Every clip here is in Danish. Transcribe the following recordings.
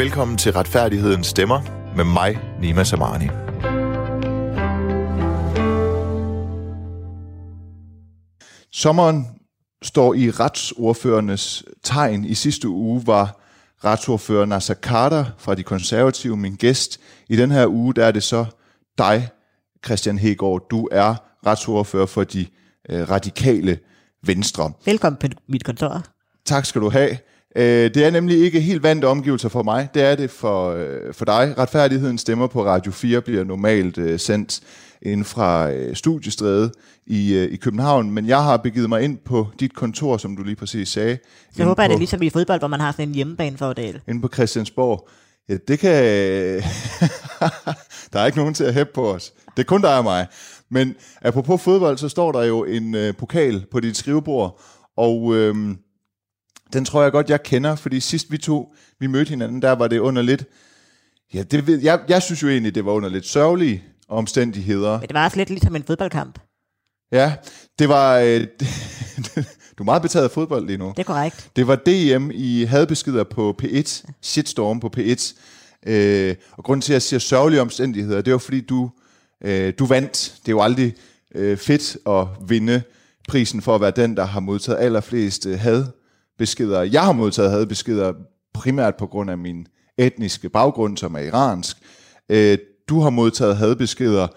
Velkommen til Retfærdighedens Stemmer med mig, Nima Samani. Sommeren står i retsordførernes tegn. I sidste uge var retsordfører Nasser Carter fra De Konservative min gæst. I den her uge der er det så dig, Christian Hegård. Du er retsordfører for de øh, radikale venstre. Velkommen på mit kontor. Tak skal du have. Øh, det er nemlig ikke helt vante omgivelser for mig. Det er det for, øh, for dig. Retfærdigheden stemmer på Radio 4 bliver normalt øh, sendt inden fra studiestredet i, i København, men jeg har begivet mig ind på dit kontor, som du lige præcis sagde. Så jeg håber, at det er ligesom i fodbold, hvor man har sådan en hjemmebanefordel. Inde på Christiansborg. Ja, det kan... der er ikke nogen til at hæppe på os. Det er kun dig og mig. Men apropos fodbold, så står der jo en øh, pokal på dit skrivebord, og... Øh, den tror jeg godt, jeg kender, fordi sidst vi to, vi mødte hinanden, der var det under lidt, ja, det ved, jeg, jeg synes jo egentlig, det var under lidt sørgelige omstændigheder. Men det var også lidt ligesom en fodboldkamp. Ja, det var, øh, du er meget betaget af fodbold lige nu. Det er korrekt. Det var DM i hadbeskeder på P1, shitstorm på P1, øh, og grunden til, at jeg siger sørgelige omstændigheder, det var fordi, du, øh, du vandt. Det er jo aldrig øh, fedt at vinde prisen for at være den, der har modtaget allerflest øh, had beskeder. Jeg har modtaget hadbeskeder primært på grund af min etniske baggrund, som er iransk. Øh, du har modtaget hadbeskeder,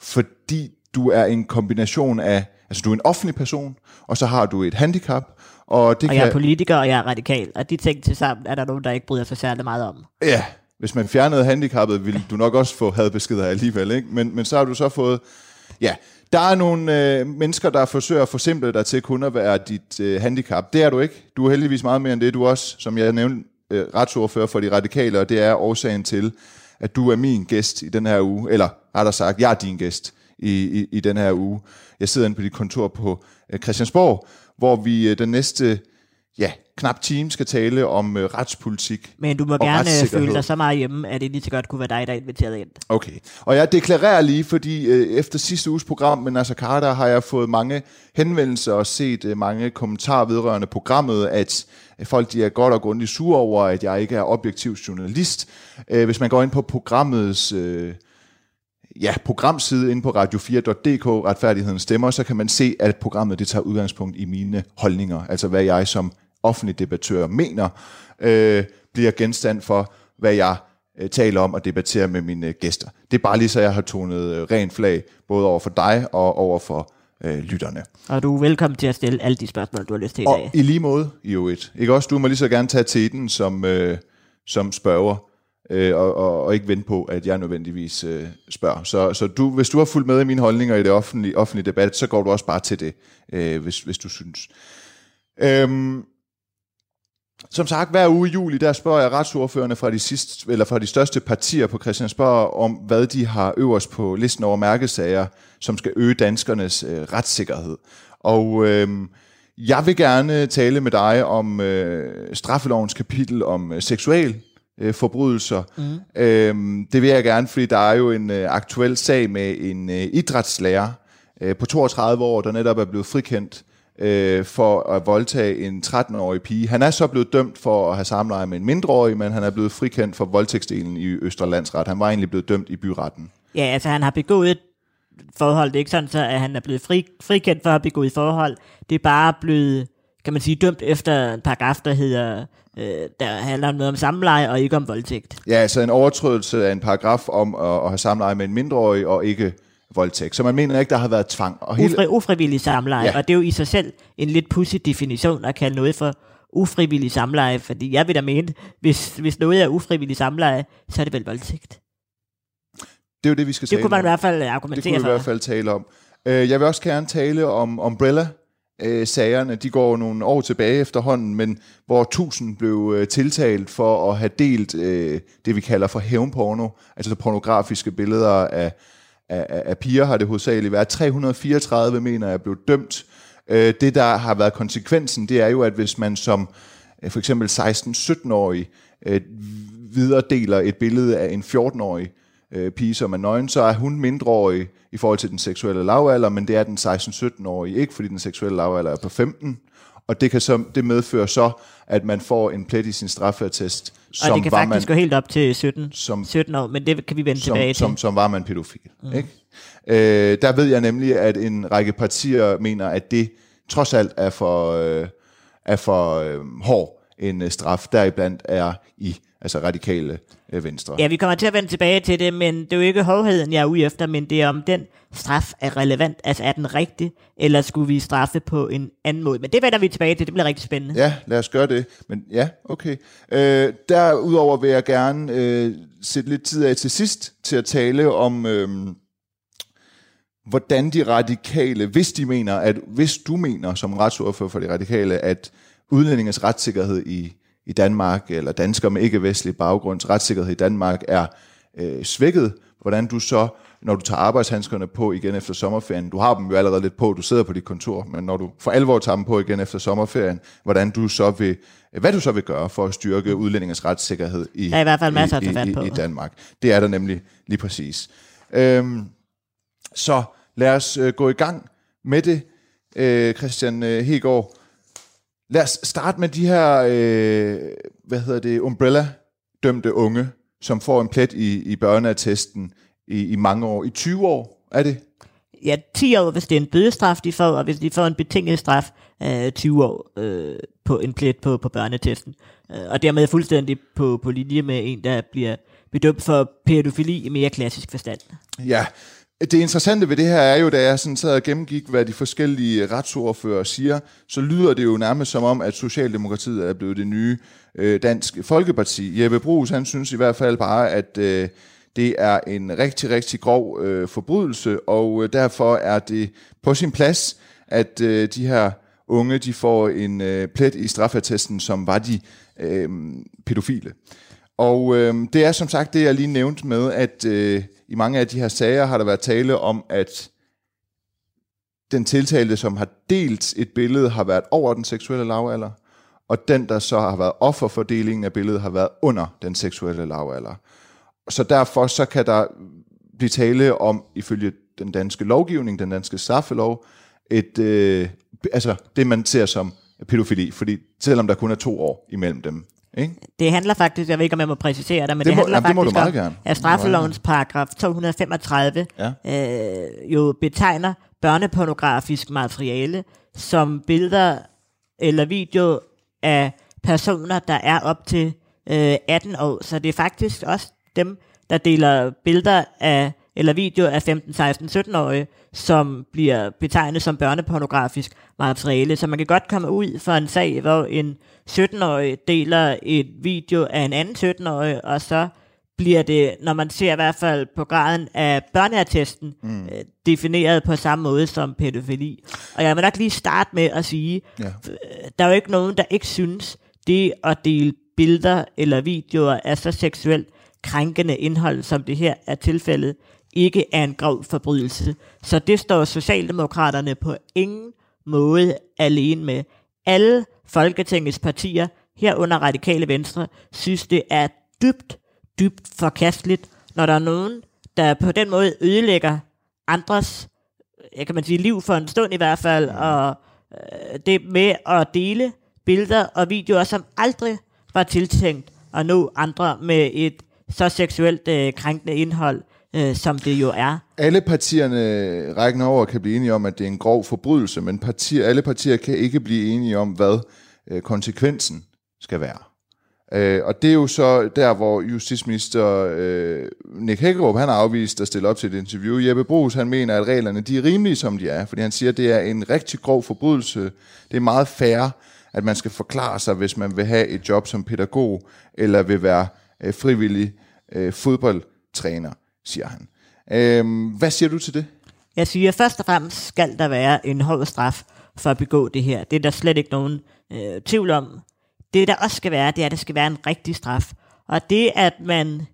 fordi du er en kombination af, altså du er en offentlig person, og så har du et handicap. Og, det og jeg er politiker, og jeg er radikal, og de ting til sammen er der nogen, der ikke bryder sig særlig meget om. Ja, hvis man fjernede handicappet, ville du nok også få hadbeskeder alligevel, ikke? Men, men så har du så fået, ja, der er nogle øh, mennesker, der forsøger at forsimple dig til kun at være dit øh, handicap. Det er du ikke. Du er heldigvis meget mere end det. Du er også, som jeg nævnte, øh, retsordfører for de radikale, og det er årsagen til, at du er min gæst i den her uge. Eller rettere sagt, jeg er din gæst i, i, i den her uge. Jeg sidder inde på dit kontor på øh, Christiansborg, hvor vi øh, den næste ja, knap time skal tale om øh, retspolitik Men du må gerne føle dig så meget hjemme, at det lige så godt kunne være dig, der inviteret ind. Okay. Og jeg deklarerer lige, fordi øh, efter sidste uges program med Nasser Carter har jeg fået mange henvendelser og set øh, mange kommentarer vedrørende programmet, at folk de er godt og grundigt sure over, at jeg ikke er objektiv journalist. Øh, hvis man går ind på programmets... Øh, ja, programside inde på radio4.dk, Retfærdigheden Stemmer, så kan man se, at programmet det tager udgangspunkt i mine holdninger, altså hvad jeg som offentlig debattør mener, øh, bliver genstand for, hvad jeg øh, taler om og debatterer med mine gæster. Det er bare lige så, jeg har tonet øh, ren flag, både over for dig og over for øh, lytterne. Og du er velkommen til at stille alle de spørgsmål, du har lyst til i dag. Og i lige måde, jo et. Ikke også? Du må lige så gerne tage teten som, øh, som spørger, øh, og, og, og ikke vente på, at jeg nødvendigvis øh, spørger. Så, så du, hvis du har fulgt med i mine holdninger i det offentlige, offentlige debat, så går du også bare til det, øh, hvis, hvis du synes. Øhm, som sagt, hver uge i juli, der spørger jeg retsordførende fra de, sidste, eller fra de største partier på Christiansborg om, hvad de har øverst på listen over mærkesager, som skal øge danskernes øh, retssikkerhed. Og øh, jeg vil gerne tale med dig om øh, straffelovens kapitel om øh, seksual øh, forbrydelser. Mm. Øh, det vil jeg gerne, fordi der er jo en øh, aktuel sag med en øh, idrætslærer øh, på 32 år, der netop er blevet frikendt øh, for at voldtage en 13-årig pige. Han er så blevet dømt for at have samleje med en mindreårig, men han er blevet frikendt for voldtægtsdelen i Østerlandsret. Han var egentlig blevet dømt i byretten. Ja, altså han har begået et forhold. Det er ikke sådan, så, at han er blevet fri, frikendt for at have begået forhold. Det er bare blevet, kan man sige, dømt efter en paragraf, der hedder øh, der handler om noget om samleje og ikke om voldtægt. Ja, altså en overtrædelse af en paragraf om at, at have samleje med en mindreårig og ikke voldtægt. Så man mener ikke, der har været tvang. Og hele... Ufri, ufrivillig samleje, ja. og det er jo i sig selv en lidt pudsig definition at kalde noget for ufrivillig samleje, fordi jeg vil da mene, hvis, hvis noget er ufrivillig samleje, så er det vel voldtægt. Det er jo det, vi skal tale om. Det kunne man om. i hvert fald argumentere Det kunne vi i hvert fald tale om. Øh, jeg vil også gerne tale om Umbrella, øh, sagerne, de går nogle år tilbage efterhånden, men hvor tusind blev øh, tiltalt for at have delt øh, det, vi kalder for hævnporno, altså pornografiske billeder af, af, af, af piger har det hovedsageligt været. 334 mener jeg blev dømt. Øh, det, der har været konsekvensen, det er jo, at hvis man som øh, for eksempel 16-17-årig øh, videredeler et billede af en 14-årig øh, pige, som er nøgen, så er hun mindreårig i forhold til den seksuelle lavalder, men det er den 16-17-årige ikke, fordi den seksuelle lavalder er på 15 og det, kan så, det medfører så, at man får en plet i sin straffeattest, og det kan var faktisk man, gå helt op til 17, som, 17 år, men det kan vi vende tilbage som, til. som, som var man pædofil. Mm. Ikke? Øh, der ved jeg nemlig, at en række partier mener, at det trods alt er for, øh, er for øh, hård en øh, straf. Deriblandt er i altså radikale øh, venstre. Ja, vi kommer til at vende tilbage til det, men det er jo ikke hårdheden, jeg er ude efter, men det er om den straf er relevant, altså er den rigtig, eller skulle vi straffe på en anden måde. Men det vender vi tilbage til, det bliver rigtig spændende. Ja, lad os gøre det. Men ja, okay. Øh, derudover vil jeg gerne øh, sætte lidt tid af til sidst til at tale om, øh, hvordan de radikale, hvis de mener, at hvis du mener som retsordfører for de radikale, at udlændingens retssikkerhed i, i Danmark, eller danskere med ikke-vestlig baggrunds retssikkerhed i Danmark er øh, svækket, hvordan du så, når du tager arbejdshandskerne på igen efter sommerferien, du har dem jo allerede lidt på, du sidder på dit kontor, men når du for alvor tager dem på igen efter sommerferien, hvordan du så vil, hvad du så vil gøre for at styrke udlændingens retssikkerhed i, Der er i hvert fald masser i, i, på. i Danmark. Det er der nemlig lige præcis. Øhm, så lad os øh, gå i gang med det, øh, Christian øh, Hegård. Lad os starte med de her, øh, hvad hedder det, umbrella-dømte unge, som får en plet i, i børneattesten i, i mange år. I 20 år, er det? Ja, 10 år, hvis det er en bødestraf, de får, og hvis de får en betinget straf, øh, 20 år øh, på en plet på, på børnetesten. Øh, og dermed fuldstændig på, på linje med en, der bliver bedømt for pædofili i mere klassisk forstand. Ja, det interessante ved det her er jo, da jeg sådan sad og gennemgik, hvad de forskellige retsordfører siger, så lyder det jo nærmest som om, at Socialdemokratiet er blevet det nye øh, dansk folkeparti. Jeppe Brugs, han synes i hvert fald bare, at øh, det er en rigtig, rigtig grov øh, forbrydelse, og øh, derfor er det på sin plads, at øh, de her unge, de får en øh, plet i straffeattesten, som var de øh, pædofile. Og øh, det er som sagt det, jeg lige nævnte med, at øh, i mange af de her sager har der været tale om, at den tiltalte, som har delt et billede, har været over den seksuelle lavalder, og den, der så har været offer for delingen af billedet, har været under den seksuelle lavalder. Så derfor så kan der blive tale om, ifølge den danske lovgivning, den danske straffelov, et, øh, altså det, man ser som pædofili, fordi selvom der kun er to år imellem dem. Ikke? Det handler faktisk, jeg ved ikke, om jeg må præcisere det, men Det det, må- handler jamen, det må faktisk du meget om, at straffelovens paragraf 235 Ja. øh, jo betegner børnepornografisk materiale som billeder eller video af personer, der er op til øh, 18 år. Så det er faktisk også dem, der deler billeder af eller video af 15, 16, 17-årige, som bliver betegnet som børnepornografisk materiale. Så man kan godt komme ud for en sag, hvor en 17-årig deler et video af en anden 17-årig, og så bliver det, når man ser i hvert fald på graden af børneattesten, mm. øh, defineret på samme måde som pædofili. Og jeg vil nok lige starte med at sige, Ja. øh, der er jo ikke nogen, der ikke synes, det at dele billeder eller videoer af så seksuelt krænkende indhold, som det her er tilfældet, ikke er en grov forbrydelse. Så det står Socialdemokraterne på ingen måde alene med. Alle Folketingets partier, herunder Radikale Venstre, synes det er dybt, dybt forkasteligt, når der er nogen, der på den måde ødelægger andres jeg kan man sige, liv for en stund i hvert fald, og øh, det med at dele billeder og videoer, som aldrig var tiltænkt at nå andre med et så seksuelt øh, krænkende indhold, øh, som det jo er. Alle partierne rækken over kan blive enige om, at det er en grov forbrydelse, men partier, alle partier kan ikke blive enige om, hvad øh, konsekvensen skal være. Øh, og det er jo så der, hvor justitsminister øh, Nick Hækkerup, han har afvist at stille op til et interview. Jeppe Brugs, han mener, at reglerne de er rimelige, som de er, fordi han siger, at det er en rigtig grov forbrydelse. Det er meget fair, at man skal forklare sig, hvis man vil have et job som pædagog, eller vil være øh, frivillig øh, fodboldtræner, siger han. Øh, hvad siger du til det? Jeg siger, at først og fremmest skal der være en hård straf for at begå det her. Det er der slet ikke nogen øh, tvivl om. Det, der også skal være, det er, at der skal være en rigtig straf. Og det, at man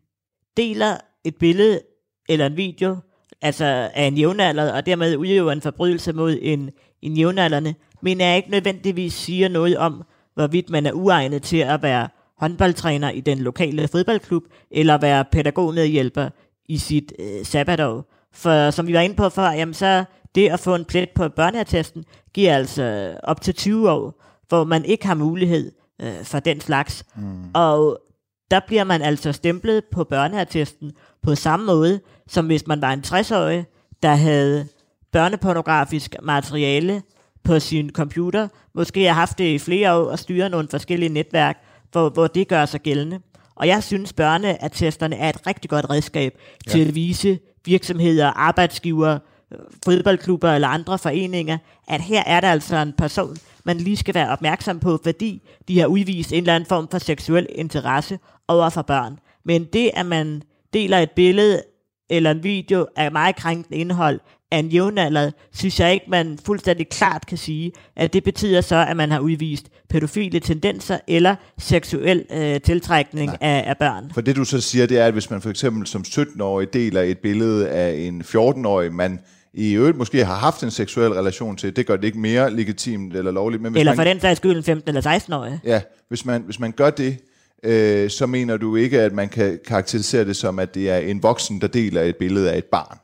deler et billede eller en video, altså af en jævnaldrende, og dermed udøver en forbrydelse mod en, en jævnaldrende, men jeg ikke nødvendigvis siger noget om, hvorvidt man er uegnet til at være håndboldtræner i den lokale fodboldklub, eller være pædagogmedhjælper i sit øh, sabbatår. For som vi var inde på før, jamen så det at få en plet på børneattesten, giver altså op til 20 år hvor man ikke har mulighed øh, for den slags. Mm. Og der bliver man altså stemplet på børneattesten på samme måde, som hvis man var en 60-årig, der havde børnepornografisk materiale på sin computer, måske har haft det i flere år og styrer nogle forskellige netværk, hvor, hvor det gør sig gældende. Og jeg synes, børneattesterne er et rigtig godt redskab ja. til at vise virksomheder, arbejdsgiver, fodboldklubber eller andre foreninger, at her er der altså en person, man lige skal være opmærksom på, fordi de har udvist en eller anden form for seksuel interesse over for børn. Men det, at man deler et billede eller en video af meget krænkende indhold af en jævnalder, synes jeg ikke, man fuldstændig klart kan sige, at det betyder så, at man har udvist pædofile tendenser eller seksuel øh, tiltrækning af, af børn. For det du så siger, det er, at hvis man for eksempel som 17-årig deler et billede af en 14-årig, man i øvrigt måske har haft en seksuel relation til, det gør det ikke mere legitimt eller lovligt. Men hvis eller for man, den sags skyld en 15 eller 16-årig. Ja, hvis man, hvis man gør det, øh, så mener du ikke, at man kan karakterisere det som, at det er en voksen, der deler et billede af et barn?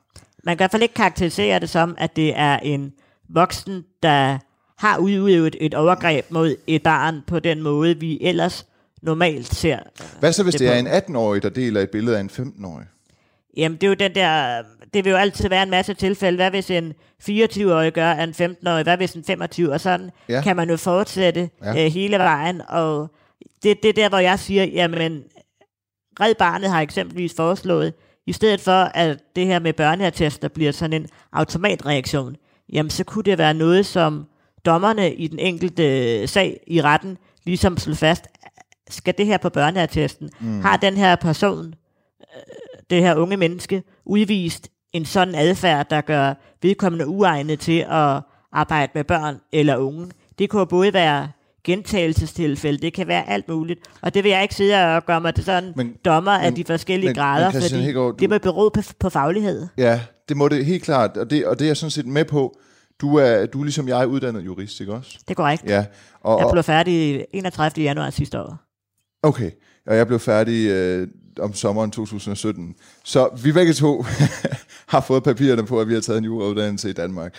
Man kan i hvert fald ikke karakterisere det som, at det er en voksen, der har udøvet et overgreb mod et barn på den måde, vi ellers normalt ser. Hvad så, hvis det, det er en 18-årig, der deler et billede af en 15-årig? Jamen, det er jo den der, det vil jo altid være en masse tilfælde. Hvad hvis en 24-årig gør en 15-årig? Hvad hvis en 25? Og sådan ja. kan man jo fortsætte ja. øh, hele vejen. Og det, det er der, hvor jeg siger, jamen, Red Barnet har eksempelvis foreslået, i stedet for at det her med børneattester bliver sådan en automatreaktion, jamen så kunne det være noget, som dommerne i den enkelte sag i retten ligesom slår fast, skal det her på børneattesten? Mm. Har den her person, øh, det her unge menneske, udvist en sådan adfærd, der gør vedkommende uegnet til at arbejde med børn eller unge? Det kunne både være gentagelsestilfælde, det kan være alt muligt. Og det vil jeg ikke sidde og gøre mig til sådan men, dommer af men, de forskellige men, grader, men fordi Hækgaard, du, det må bero på, på faglighed. Ja, det må det helt klart, og det, og det er jeg sådan set med på. Du er, du er ligesom jeg uddannet jurist, ikke også? Det er korrekt. Ja, og, jeg blev færdig 31. januar sidste år. Okay, og jeg blev færdig øh, om sommeren 2017. Så vi begge to har fået papirerne på, at vi har taget en jurauddannelse i Danmark.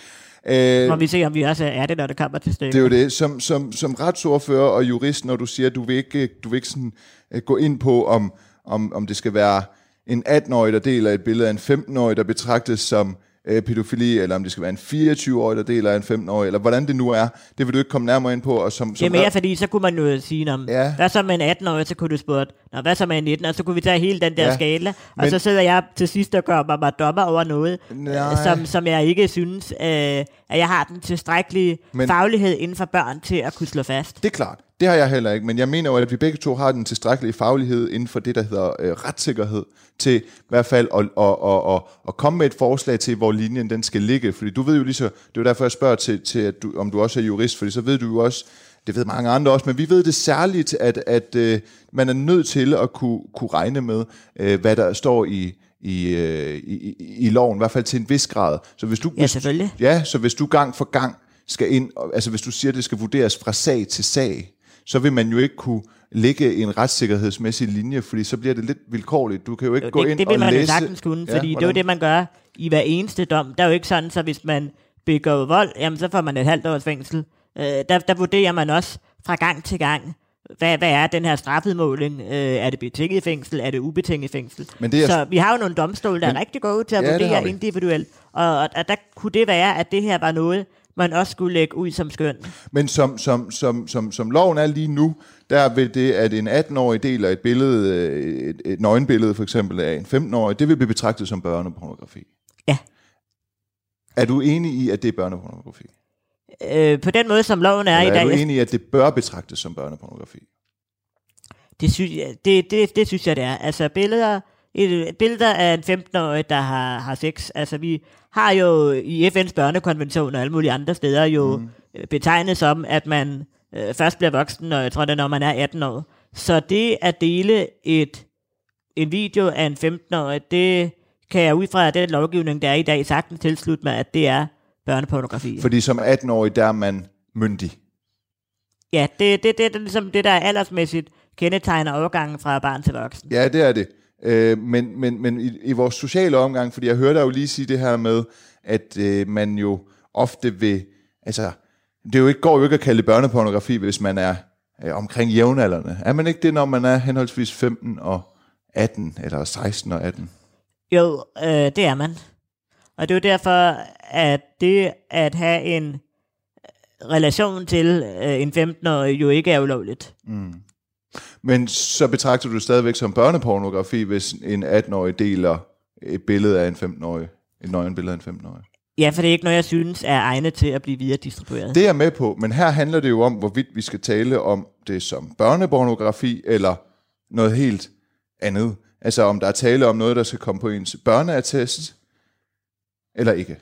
Øh, Må vi se, om vi også er det, når det kommer til stykket. Det er jo det. Som, som, som retsordfører og jurist, når du siger, at du vil ikke, du vil ikke sådan, uh, gå ind på, om, om, om det skal være en 18-årig, der deler et billede af en 15-årig, der betragtes som øh, pædofili, eller om det skal være en 24-årig, der deler en 15-årig, eller hvordan det nu er, det vil du ikke komme nærmere ind på. Og som, som det er mere, fordi så kunne man jo sige, om, ja. hvad så med en 18-årig, så kunne du spørge, Nå, hvad så med en 19 og så kunne vi tage hele den der ja. skala, og Men, så sidder jeg til sidst og gør mig, mig dommer over noget, øh, som, som jeg ikke synes, øh, at jeg har den tilstrækkelige Men, faglighed inden for børn til at kunne slå fast. Det er klart. Det har jeg heller ikke, men jeg mener jo, at vi begge to har den tilstrækkelige faglighed inden for det, der hedder øh, retssikkerhed, til i hvert fald at, at, at, at, at komme med et forslag til, hvor linjen den skal ligge. Fordi du ved jo lige så, det er jo derfor, jeg spørger til, til at du, om du også er jurist, fordi så ved du jo også, det ved mange andre også, men vi ved det særligt, at, at uh, man er nødt til at kunne, kunne regne med, uh, hvad der står i, i, uh, i, i loven, i hvert fald til en vis grad. Så hvis du, ja, selvfølgelig. Hvis, ja, så hvis du gang for gang skal ind, altså hvis du siger, at det skal vurderes fra sag til sag, så vil man jo ikke kunne lægge en retssikkerhedsmæssig linje, fordi så bliver det lidt vilkårligt. Du kan jo ikke jo, gå det, ind det vil og man læse... sagtens kunne, fordi ja, det er jo det, man gør i hver eneste dom. Der er jo ikke sådan, så hvis man begår vold, jamen så får man et halvt års fængsel. Øh, der, der vurderer man også fra gang til gang, hvad, hvad er den her straffedmåling? Øh, er det betinget fængsel? Er det ubetinget fængsel? Men det er, så vi har jo nogle domstole, der men, er rigtig gode til at ja, vurdere individuelt. Og, og, og der kunne det være, at det her var noget, man også skulle lægge ud som skøn. Men som, som, som, som, som loven er lige nu, der vil det, at en 18-årig deler et billede, øh, et, et nøgenbillede for eksempel af en 15-årig, det vil blive betragtet som børnepornografi. Ja. Er du enig i, at det er børnepornografi? Øh, på den måde, som loven er Eller i dag... er du enig i, at det bør betragtes som børnepornografi? Det synes, jeg, det, det, det synes jeg, det er. Altså billeder, et, billeder af en 15-årig, der har, har sex. Altså vi har jo i FN's børnekonvention og alle mulige andre steder jo mm. betegnet som, at man øh, først bliver voksen, og jeg tror det er, når man er 18 år. Så det at dele et, en video af en 15-årig, det kan jeg ud fra den lovgivning, der er i dag, sagtens tilslutte mig, at det er børnepornografi. Fordi som 18-årig, der er man myndig. Ja, det, det, det, det er ligesom det, der er aldersmæssigt kendetegner overgangen fra barn til voksen. Ja, det er det. Øh, men men, men i, i vores sociale omgang, fordi jeg hørte dig jo lige sige det her med, at øh, man jo ofte vil, altså det er jo ikke, går jo ikke at kalde det børnepornografi, hvis man er øh, omkring jævnaldrende. Er man ikke det, når man er henholdsvis 15 og 18, eller 16 og 18? Jo, øh, det er man. Og det er jo derfor, at det at have en relation til øh, en 15-årig jo ikke er ulovligt. Men så betragter du det stadigvæk som børnepornografi, hvis en 18-årig deler et billede af en 15-årig, et nøgenbillede af en 15-årig. Ja, for det er ikke noget, jeg synes er egnet til at blive videre distribueret. Det er jeg med på, men her handler det jo om, hvorvidt vi skal tale om det som børnepornografi, eller noget helt andet. Altså om der er tale om noget, der skal komme på ens børneattest, eller ikke.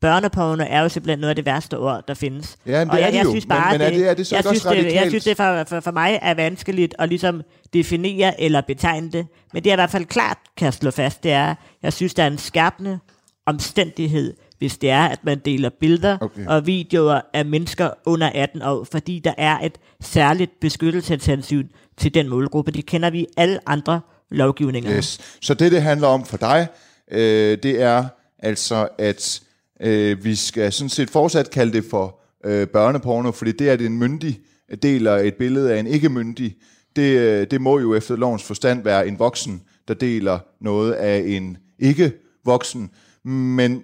Børneporno er jo simpelthen noget af det værste ord, der findes. Ja, men Og det er jeg, det jeg jo. Synes Men- bare, men er det- er det så jeg synes, det, jeg synes, det for, for, for mig er vanskeligt at ligesom definere eller betegne det. Men det er i hvert fald klart, kan jeg slå fast, det er, jeg synes, der er en skærpende omstændighed, hvis det er, at man deler billeder Okay. og videoer af mennesker under 18 år, fordi der er et særligt beskyttelseshensyn til den målgruppe. Det kender vi i alle andre lovgivninger. Yes. Så det, det handler om for dig, øh, det er altså, at øh, vi skal sådan set fortsat kalde det for øh, børneporno, fordi det er, at en myndig deler et billede af en ikke-myndig. Det, øh, det må jo efter lovens forstand være en voksen, der deler noget af en ikke-voksen. Men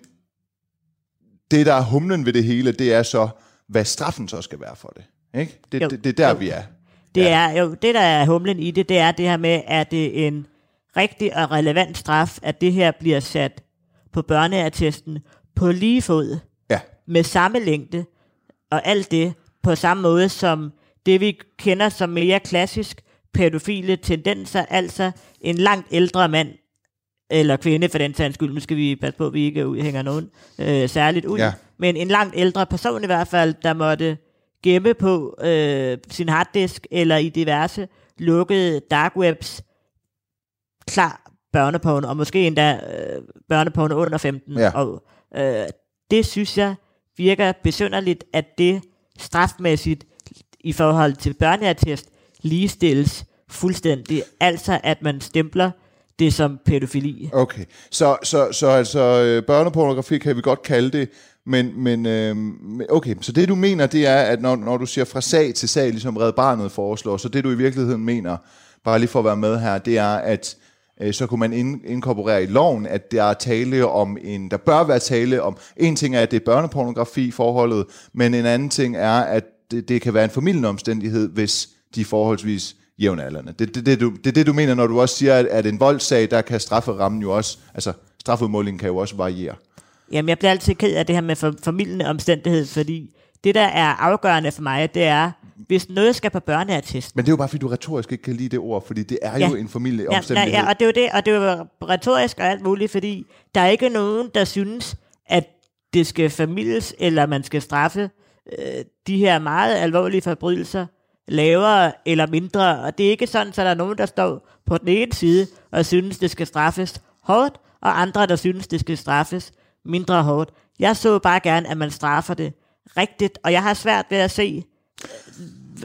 det, der er humlen ved det hele, det er så, hvad straffen så skal være for det. Ikke? Det, Jo. det, det er der, Jo. vi er. Det er jo det, der er humlen i det, det er det her med, at det er en rigtig og relevant straf, at det her bliver sat på børneattesten på lige fod Ja. med samme længde og alt det på samme måde som det, vi kender som mere klassisk pædofile tendenser, altså en langt ældre mand eller kvinde for den sags skyld, nu skal vi passe på, at vi ikke hænger nogen øh, særligt ud, Ja. men en langt ældre person i hvert fald, der måtte gemme på øh, sin harddisk eller i diverse lukkede dark webs klar børneporno, og måske endda øh, børneporno under 15 Ja. år. Øh, det synes jeg virker besynderligt, at det strafmæssigt i forhold til børneattest ligestilles fuldstændig. Altså at man stempler det som pædofili. Okay, så, så, så altså øh, børnepornografi kan vi godt kalde det, men, men øh, okay, så det du mener, det er, at når, når du siger fra sag til sag, ligesom Red Barnet foreslår, så det du i virkeligheden mener, bare lige for at være med her, det er, at øh, Øh, så kunne man inkorporere i loven, at der er tale om en, der bør være tale om, en ting er, at det er børnepornografi forholdet, men en anden ting er, at det, det kan være en formidlende omstændighed, hvis de er forholdsvis jævnaldrende. Det, det, det, du, det det, du mener, når du også siger, at, at en voldssag, der kan strafferammen jo også, altså strafudmålingen kan jo også variere. Jamen, jeg bliver altid ked af det her med for, formidlende omstændighed, fordi det, der er afgørende for mig, det er, hvis noget skal på børneattest, Men det er jo bare, fordi du retorisk ikke kan lide det ord, fordi det er Ja. jo en familie Ja, ja, ja, og det er jo det, og det er jo retorisk og alt muligt, fordi der er ikke nogen, der synes, at det skal families, eller man skal straffe øh, de her meget alvorlige forbrydelser lavere eller mindre, og det er ikke sådan, at der er nogen, der står på den ene side og synes, det skal straffes hårdt, og andre, der synes, det skal straffes mindre hårdt. Jeg så bare gerne, at man straffer det rigtigt, og jeg har svært ved at se,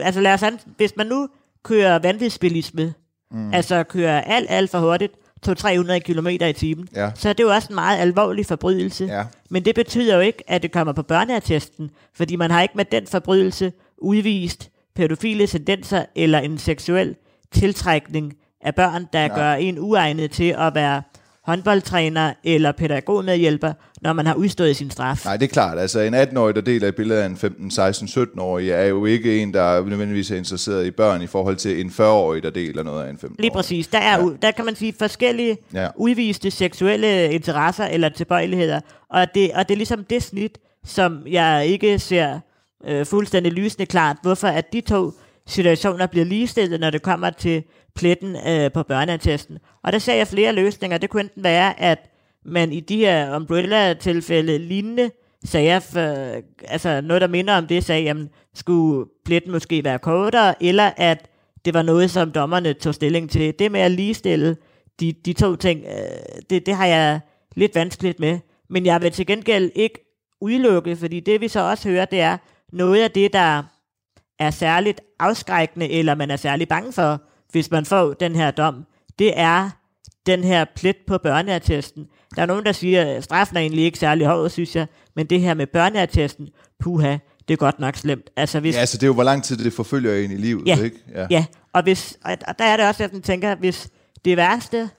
altså lad os an, hvis man nu kører vanvidsbilisme, mm. altså kører alt, alt for hurtigt, 200-300 km i timen, Ja. så er det jo også en meget alvorlig forbrydelse. Ja. Men det betyder jo ikke, at det kommer på børneattesten, fordi man har ikke med den forbrydelse udvist pædofile tendenser eller en seksuel tiltrækning af børn, der Nej. gør en uegnet til at være håndboldtræner eller pædagogmedhjælper, når man har udstået sin straf. Nej, det er klart. Altså en 18-årig, der deler et billede af en 15, 16, 17-årig, er jo ikke en, der nødvendigvis er interesseret i børn i forhold til en 40-årig, der deler noget af en 15-årig. Lige præcis. Der er, ja. der kan man sige forskellige ja. udviste seksuelle interesser eller tilbøjeligheder, og det, og det er ligesom det snit, som jeg ikke ser øh, fuldstændig lysende klart, hvorfor at de to situationer bliver ligestillet, når det kommer til pletten øh, på børneattesten. Og der ser jeg flere løsninger. Det kunne enten være, at man i de her umbrella-tilfælde lignende sager, for, altså noget, der minder om det, sagde, jamen, skulle pletten måske være kortere, eller at det var noget, som dommerne tog stilling til. Det med at ligestille de, de to ting, øh, det, det har jeg lidt vanskeligt med. Men jeg vil til gengæld ikke udelukke, fordi det vi så også hører, det er noget af det, der er særligt afskrækkende, eller man er særlig bange for, hvis man får den her dom, det er den her plet på børneattesten. Der er nogen, der siger, at straffen er egentlig ikke særlig hård, synes jeg, men det her med børneattesten, puha, det er godt nok slemt. Altså, hvis, Ja, altså det er jo, hvor lang tid det forfølger en i livet, Ja, ikke? Ja, og, hvis, og, der er det også, at jeg tænker, hvis det værste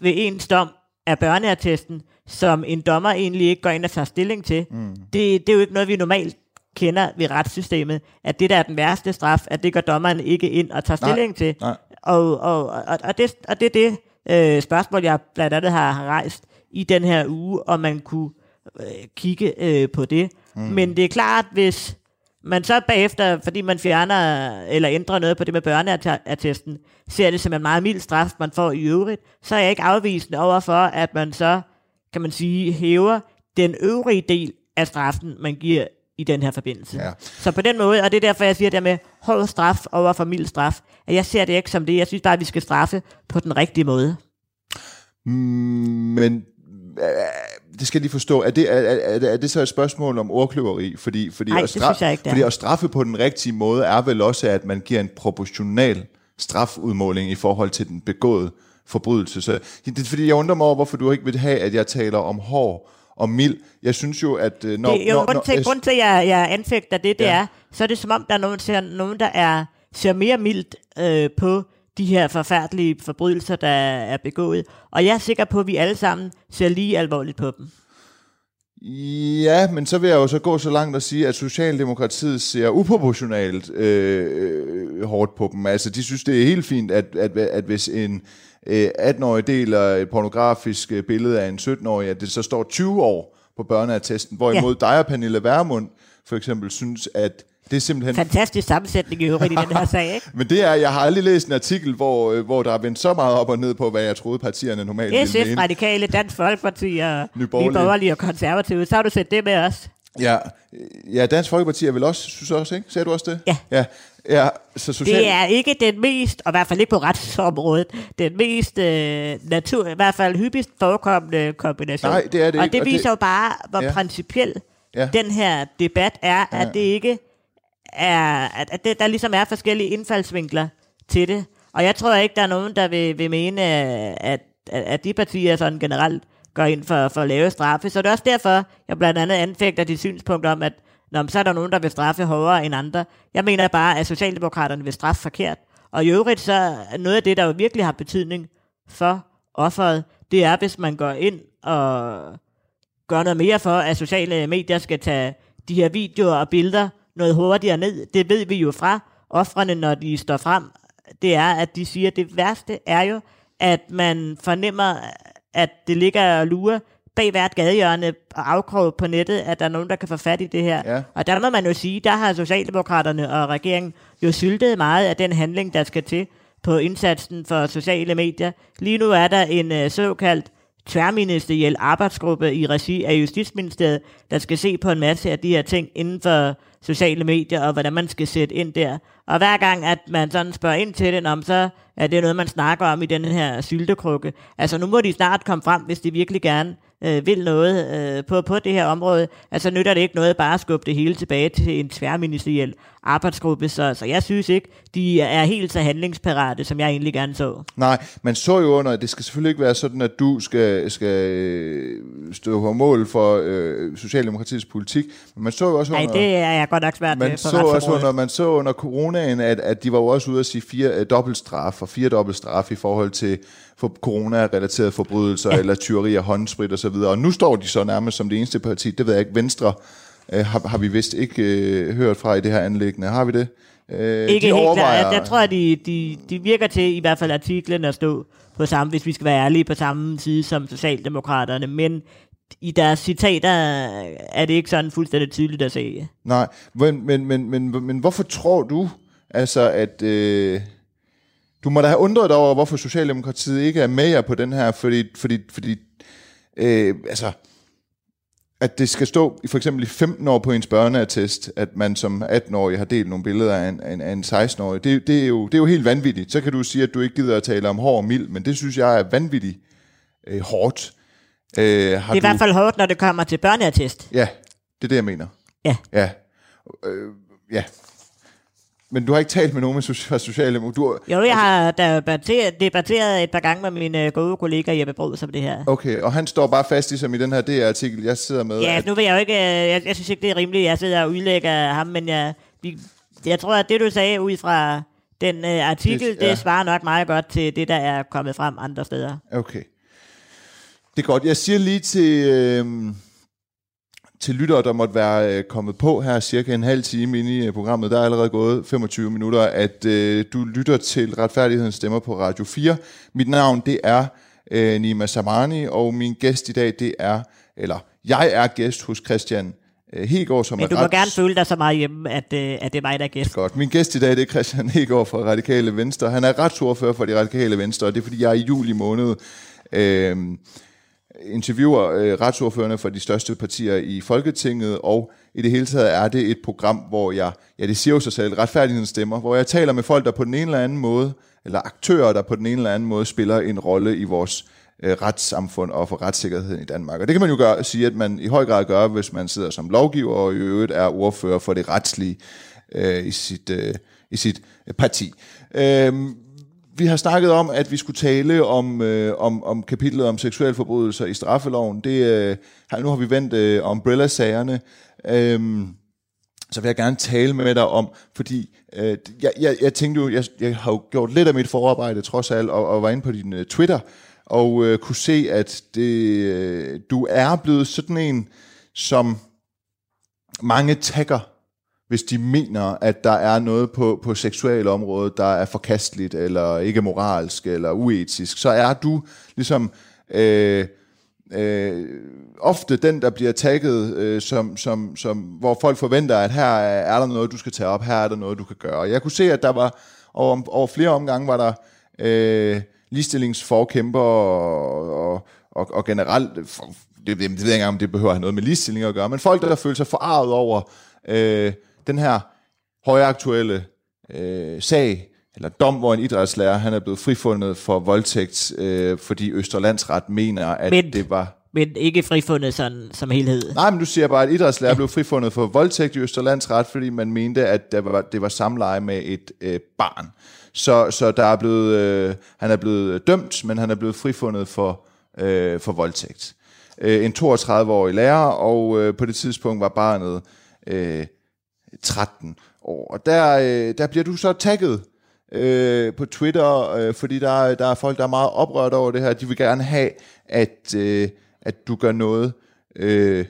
ved ens dom er børneattesten, som en dommer egentlig ikke går ind og tager stilling til, mm. det, det er jo ikke noget, vi normalt kender ved retssystemet, at det der er den værste straf, at det går dommeren ikke ind og tager Nej, stilling til. nej. Og, og, og, og, det, og det er det øh, spørgsmål, jeg blandt andet har, har rejst i den her uge, om man kunne øh, kigge øh, på det. Mm. Men det er klart, hvis man så bagefter, fordi man fjerner eller ændrer noget på det med børneattesten, ser det som en meget mild straf, man får i øvrigt, så er jeg ikke afvisende over for, at man så, kan man sige, hæver den øvrige del af straffen, man giver i den her forbindelse. Ja. Så på den måde, og det er derfor, jeg siger det med hård straf over for mild straf, at jeg ser det ikke som det. Jeg synes bare, at vi skal straffe på den rigtige måde. Mm, men øh, det skal jeg lige forstå. Er det, er, er, er det så et spørgsmål om ordkløveri? Fordi, fordi, Nej, at straf, ikke, fordi at straffe på den rigtige måde er vel også, at man giver en proportional strafudmåling i forhold til den begåede forbrydelse. Så det er fordi, jeg undrer mig over, hvorfor du ikke vil have, at jeg taler om hård og mild. Jeg synes jo, at... øh, Når, det, jo, når, grund til, jeg- grund til, at jeg, jeg anfægter det, det Ja. ja. er, så er det som om, der er nogen, ser, nogen der er, ser mere mildt øh, på de her forfærdelige forbrydelser, der er begået. Og jeg er sikker på, at vi alle sammen ser lige alvorligt på dem. Ja, men så vil jeg jo så gå så langt og sige, at Socialdemokratiet ser uproportionalt øh, hårdt på dem. Altså, de synes, det er helt fint, at, at, at hvis en øh, 18-årig deler et pornografisk øh, billede af en 17-årig, at det så står 20 år på børneattesten, hvorimod ja. dig og Pernille Vermund for eksempel synes, at det er simpelthen... Fantastisk sammensætning i øvrigt i den her sag, ikke? Men det er, jeg har aldrig læst en artikel, hvor, øh, hvor der er vendt så meget op og ned på, hvad jeg troede partierne normalt ville SF. Radikale, Dansk Folkeparti og Nye Nye Borgerlige. Borgerlige og Konservative. Så har du set det med os. Ja, ja, Dansk Folkeparti er vel også, synes også, ikke? Sagde du også det? Ja. Ja, ja så social... Det er ikke den mest, og i hvert fald ikke på retsområdet, den mest øh, natur, i hvert fald hyppigst forekommende kombination. Nej, det er det og ikke, det og det- viser jo bare, hvor Ja. principiel Ja. ja. den her debat er, at Ja. det ikke er, at, at det, der ligesom er forskellige indfaldsvinkler til det. Og jeg tror ikke, der er nogen, der vil, vil mene, at, at, at de partier sådan generelt går ind for, for lave straffe. Så det er også derfor, jeg blandt andet anfægter dit synspunkt om, at Nå, men så er der nogen, der vil straffe hårdere end andre. Jeg mener bare, at Socialdemokraterne vil straffe forkert. Og i øvrigt så er noget af det, der jo virkelig har betydning for offeret, det er, hvis man går ind og gør noget mere for, at sociale medier skal tage de her videoer og billeder noget hurtigere ned. Det ved vi jo fra offrene, når de står frem. Det er, at de siger, at det værste er jo, at man fornemmer, at det ligger og lurer bag hvert gadehjørne og afkrog på nettet, at der er nogen, der kan få fat i det her. Ja. Og der må man jo sige, der har Socialdemokraterne og regeringen jo syltet meget af den handling, der skal til på indsatsen for sociale medier. Lige nu er der en øh, såkaldt tværministeriel arbejdsgruppe i regi af Justitsministeriet, der skal se på en masse af de her ting inden for sociale medier, og hvordan man skal sætte ind der. Og hver gang, at man sådan spørger ind til det, om så er det noget, man snakker om i den her syltekrukke. Altså nu må de snart komme frem, hvis de virkelig gerne øh, vil noget øh, på, på det her område. Altså nytter det ikke noget bare at skubbe det hele tilbage til en tværministeriel arbejdsgruppe. Så, så jeg synes ikke, de er helt så handlingsparate, som jeg egentlig gerne så. Nej, man så jo under, at det skal selvfølgelig ikke være sådan, at du skal, skal stå på mål for øh, Socialdemokratiets politik, men man så jo også Nej, under... det er jeg godt nok svært Man så, også under, man så under coronaen, at, at de var jo også ude at sige fire øh, dobbelt straf og fire dobbelt straf i forhold til for corona-relaterede forbrydelser ja. eller tyveri af håndsprit osv. Og, og nu står de så nærmest som det eneste parti, det ved jeg ikke, Venstre øh, har, har vi vist ikke øh, hørt fra i det her anlæggende. Har vi det? Øh, Ikke de helt klart. Jeg, jeg tror, at de, de, de virker til, i hvert fald artiklen, at stå på samme, hvis vi skal være ærlige, på samme side som Socialdemokraterne. Men i deres citater er det ikke sådan fuldstændig tydeligt at se. Nej, men, men, men, men, men hvorfor tror du, altså at... Øh, du må da have undret dig over, hvorfor Socialdemokratiet ikke er med jer på den her, fordi, fordi, fordi øh, altså, at det skal stå i for eksempel i 15 år på ens børneattest, at man som 18-årig har delt nogle billeder af en, af en, af en 16-årig. Det, det, er jo, det er jo helt vanvittigt. Så kan du sige, at du ikke gider at tale om hård og mild, men det synes jeg er vanvittigt øh, hårdt. Øh, har Det er i du, hvert fald hårdt, når det kommer til børneattest. Ja, det er det, jeg mener. Ja. Ja. Øh, ja. Men du har ikke talt med nogen med fra sociale... Du, Jo, jeg har debatteret, debatteret et par gange med min øh, gode kollega Jeppe Brød om det her. Okay, og han står bare fast i, som i den her DR-artikel, jeg sidder med. Ja, at, nu vil jeg jo ikke... øh, Jeg, jeg synes ikke, det er rimeligt, jeg sidder og udlægger ham, men jeg, vi, jeg tror, at det, du sagde ud fra den øh, artikel, Det- det, ja. det svarer nok meget godt til det, der er kommet frem andre steder. Okay. Det er godt. Jeg siger lige til, øh, til lyttere, der måtte være øh, kommet på her cirka en halv time inde i øh, programmet, der er allerede gået 25 minutter, at øh, du lytter til Retfærdighedens Stemmer på Radio 4. Mit navn, det er øh, Nima Samani, og min gæst i dag, det er, eller jeg er gæst hos Christian øh, Hegård, som Men er du må ret- gerne føle dig så meget hjemme, at, øh, at det er mig, der er gæst. Godt. Min gæst i dag, det er Christian Hegård fra Radikale Venstre. Han er retsordfører for de Radikale Venstre, og det er fordi, jeg i juli måned øh, interviewer øh, retsordførende for de største partier i Folketinget, og i det hele taget er det et program, hvor jeg, ja det siger jo sig selv, retfærdigheden stemmer, hvor jeg taler med folk, der på den ene eller anden måde, eller aktører, der på den ene eller anden måde spiller en rolle i vores øh, retssamfund og for retssikkerheden i Danmark. Og det kan man jo gøre, sige, at man i høj grad gør, hvis man sidder som lovgiver og i øvrigt er ordfører for det retslige øh, i, sit, øh, i sit øh, parti. Øh, vi har snakket om, at vi skulle tale om, øh, om, om kapitlet om seksuelle forbrydelser i straffeloven. Det, øh, nu har vi vendt øh, umbrella-sagerne. Øh, så vil jeg gerne tale med dig om, fordi øh, jeg, jeg, jeg tænkte jo, jeg, jeg har jo gjort lidt af mit forarbejde trods alt, og, og var inde på din øh, Twitter, og øh, kunne se, at det, øh, du er blevet sådan en, som mange tagger, hvis de mener, at der er noget på, på seksuelle område, der er forkasteligt, eller ikke moralsk, eller uetisk, så er du ligesom... Øh, øh, ofte den, der bliver tagget, øh, som, som, som, hvor folk forventer, at her er, er der noget, du skal tage op, her er der noget, du kan gøre. Jeg kunne se, at der var over, over flere omgange var der øh, ligestillingsforkæmper og, og, og, og generelt, for, det, det, det ved jeg ikke engang, om det behøver at have noget med ligestilling at gøre, men folk, der føler sig forarvet over øh, den her højaktuelle øh, sag, eller dom, hvor en idrætslærer han er blevet frifundet for voldtægt, øh, fordi Østerlandsret mener, at Men- det var... Men ikke frifundet sådan, som helhed. Nej, men du siger bare, at idrætslærer blev frifundet for voldtægt i Østerlandsret, fordi man mente, at det var, det var samleje med et øh, barn. Så, så der er blevet, øh, han er blevet dømt, men han er blevet frifundet for, øh, for voldtægt. Øh, en 32-årig lærer, og øh, på det tidspunkt var barnet øh, 13 år. Og der, øh, der bliver du så tagget øh, på Twitter, øh, fordi der, der er folk, der er meget oprørt over det her. De vil gerne have, at, øh, at du gør noget øh,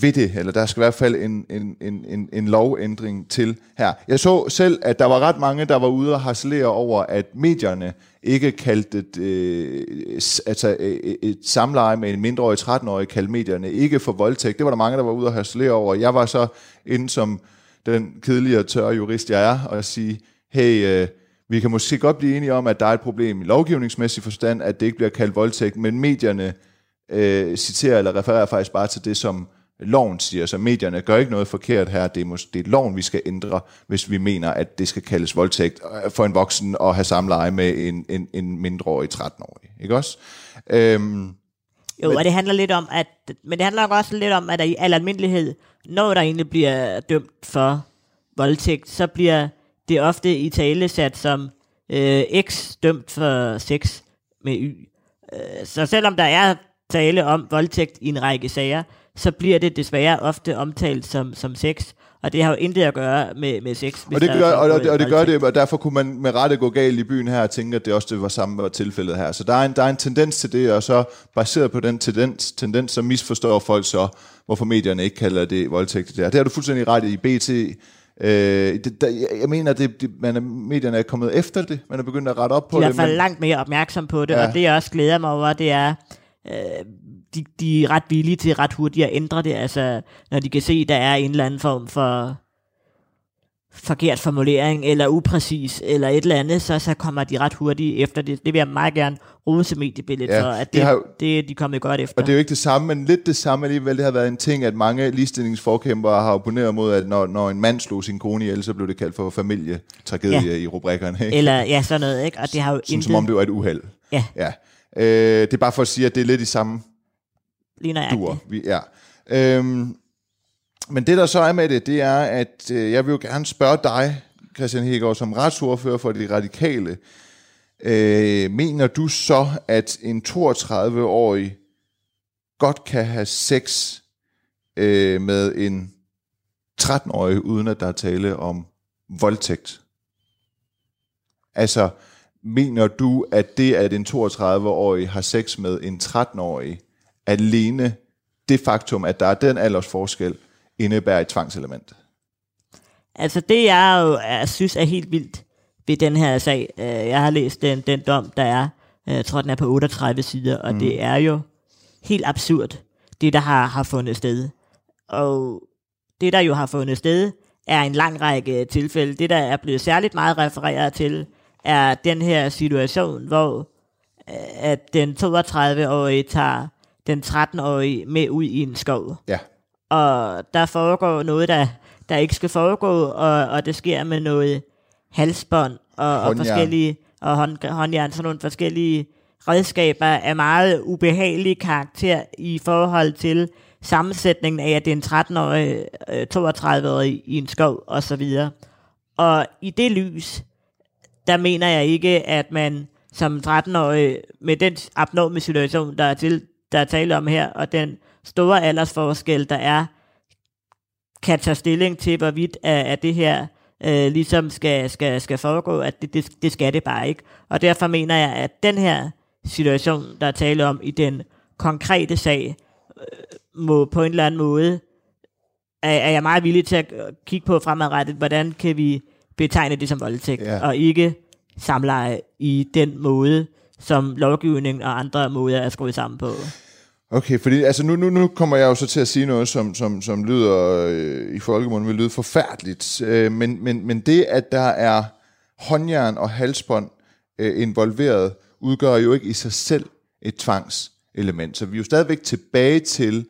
ved det, eller der skal i hvert fald en, en, en, en, en lovændring til her. Jeg så selv, at der var ret mange, der var ude og harcelere over, at medierne ikke kaldte et, øh, altså, øh, øh, et samleje med en mindreårig 13-årig, kaldte medierne ikke for voldtægt. Det var der mange, der var ude og harcelere over. Jeg var så inde som den kedelige og tørre jurist, jeg er, og sige, hey, øh, vi kan måske godt blive enige om, at der er et problem i lovgivningsmæssig forstand, at det ikke bliver kaldt voldtægt, men medierne øh, citerer eller refererer faktisk bare til det, som loven siger. Så medierne gør ikke noget forkert her. Det er, måske, det er loven, vi skal ændre, hvis vi mener, at det skal kaldes voldtægt øh, for en voksen at have samleje med en, en, en mindreårig 13-årig. Ikke også? Øhm, jo, og det handler lidt om, at, men det handler også lidt om, at der i al almindelighed, når der egentlig bliver dømt for voldtægt, så bliver det ofte i tale sat som øh, X dømt for sex med Y. Øh, så selvom der er tale om voldtægt i en række sager, så bliver det desværre ofte omtalt som, som sex, og det har jo intet at gøre med, med sex. og det, gør, og, og, det, og det gør det, og derfor kunne man med rette gå galt i byen her og tænke, at det også det var samme var tilfældet her. Så der er, en, der er en tendens til det, og så baseret på den tendens, tendens så misforstår folk så, hvorfor medierne ikke kalder det voldtægt. Det, der. det har du fuldstændig ret i. BT, øh, det, der, jeg, mener, at det, det, man er, medierne er kommet efter det. Man er begyndt at rette op på de er i det. hvert fald langt mere opmærksom på det, ja. og det jeg også glæder mig over, det er, øh, de, de er ret villige til ret hurtigt at ændre det, altså når de kan se, der er en eller anden form for forkert formulering, eller upræcis, eller et eller andet, så, så kommer de ret hurtigt efter det. Det vil jeg meget gerne rose mediebilledet Ja, for, at det det, har det, de kommet godt efter. Og det er jo ikke det samme, men lidt det samme alligevel. Det har været en ting, at mange ligestillingsforkæmpere har opponeret mod, at når, når en mand slog sin kone ihjel, så blev det kaldt for familietragedie. Ja. i rubrikkerne. Ikke? Eller ja, sådan noget, ikke? Og det har jo Sådan, intet, som om det var et uheld. ja, Ja. Øh, det er bare for at sige, at det er lidt i samme lige nøjagtigt. Duer. Vi, ja. øhm, men det der så er med det, det er, at øh, jeg vil jo gerne spørge dig, Christian Hegård, som retsordfører for de radikale, øh, mener du så, at en 32-årig godt kan have sex øh, med en 13-årig, uden at der er tale om voldtægt? Altså, mener du, at det, at en 32-årig har sex med en 13-årig, alene det faktum, at der er den aldersforskel, indebærer et tvangselement? Altså det, jeg jo er, synes er helt vildt ved den her sag, øh, jeg har læst den, den dom, der er, øh, jeg tror, den er på 38 sider, og mm. det er jo helt absurd, det der har, har fundet sted. Og det, der jo har fundet sted, er en lang række tilfælde. Det, der er blevet særligt meget refereret til, er den her situation, hvor øh, at den 32-årige tager den 13-årige med ud i en skov. Ja. Og der foregår noget, der, der ikke skal foregå, og, og det sker med noget halsbånd og, og forskellige og hånd, håndjern, sådan nogle forskellige redskaber af meget ubehagelig karakter i forhold til sammensætningen af, at det er en 13-årig, 32-årig øh, i en skov og så videre. Og i det lys, der mener jeg ikke, at man som 13-årig med den abnorme situation, der er, til, der er tale om her, og den store aldersforskel, der er, kan tage stilling til, hvorvidt at det her øh, ligesom skal, skal, skal foregå, at det, det, det skal det bare ikke. Og derfor mener jeg, at den her situation, der er tale om i den konkrete sag, øh, må på en eller anden måde, er, er jeg meget villig til at kigge på fremadrettet, hvordan kan vi betegne det som voldtægt, ja. og ikke samleje i den måde, som lovgivningen og andre måder er skruet sammen på. Okay, fordi altså nu, nu, nu kommer jeg jo så til at sige noget, som, som, som lyder øh, i folkemunden vil lyde forfærdeligt, øh, men, men, men det, at der er håndjern og halsbånd øh, involveret, udgør jo ikke i sig selv et tvangselement. Så vi er jo stadigvæk tilbage til,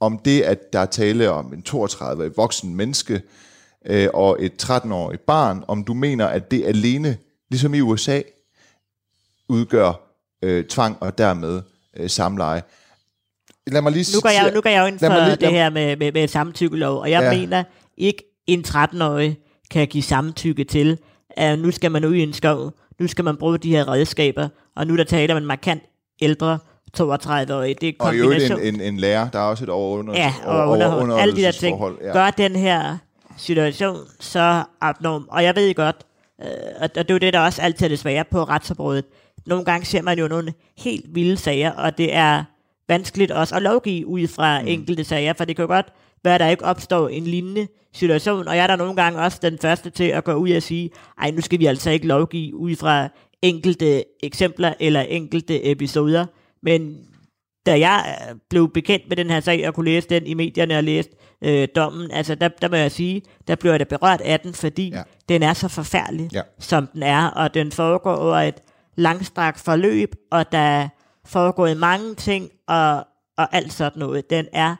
om det, at der er tale om en 32-årig voksen menneske øh, og et 13-årigt barn, om du mener, at det alene, ligesom i USA, udgør øh, tvang og dermed øh, samleje. Lad mig lige nu går jeg, nu går jeg jo ind for lige, det her med, med, med samtykkelov, og jeg ja. mener ikke, en 13-årig kan give samtykke til, at nu skal man ud i en skov, nu skal man bruge de her redskaber, og nu der taler man markant ældre 32-årige. Det er og jo en, en, en lærer, der er også et over Ja, og under, under, alle de der ting. Ja. Gør den her situation så abnorm. Og jeg ved godt, øh, og det er jo det, der også altid er det svære på retsområdet. Nogle gange ser man jo nogle helt vilde sager, og det er vanskeligt også at lovgive ud fra mm. enkelte sager, for det kan jo godt være, at der ikke opstår en lignende situation, og jeg er der nogle gange også den første til at gå ud og sige, ej, nu skal vi altså ikke lovgive ud fra enkelte eksempler eller enkelte episoder, men da jeg blev bekendt med den her sag og kunne læse den i medierne og læste øh, dommen, altså der, der må jeg sige, der blev jeg da berørt af den, fordi ja. den er så forfærdelig, ja. som den er, og den foregår over et langstrakt forløb, og der foregået mange ting, og, og alt sådan noget. Den er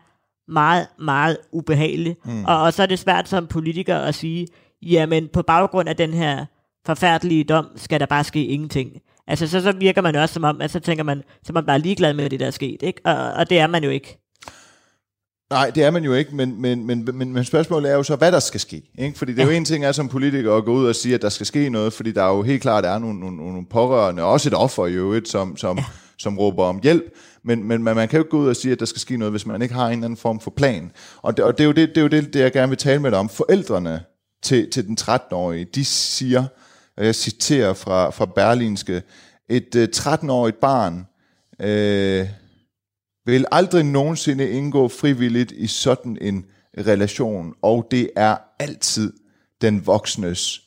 meget, meget ubehagelig. Mm. Og, og så er det svært som politiker at sige, jamen på baggrund af den her forfærdelige dom, skal der bare ske ingenting. Altså så, så virker man også som om, at så tænker man, så man bare ligeglad med det, der er sket. Ikke? Og, og det er man jo ikke. Nej, det er man jo ikke, men, men, men, men, men spørgsmålet er jo så, hvad der skal ske. Ikke? Fordi det er jo en ting er som politiker at gå ud og sige, at der skal ske noget, fordi der er jo helt klart er nogle, nogle, nogle pårørende, og også et offer i øvrigt, som, som, ja som råber om hjælp, men, men man kan jo ikke gå ud og sige, at der skal ske noget, hvis man ikke har en eller anden form for plan. Og det, og det er jo det, det, er jo det, det, jeg gerne vil tale med dig om. Forældrene til, til den 13-årige, de siger, og jeg citerer fra, fra Berlinske, et øh, uh, 13-årigt barn øh, vil aldrig nogensinde indgå frivilligt i sådan en relation, og det er altid den voksnes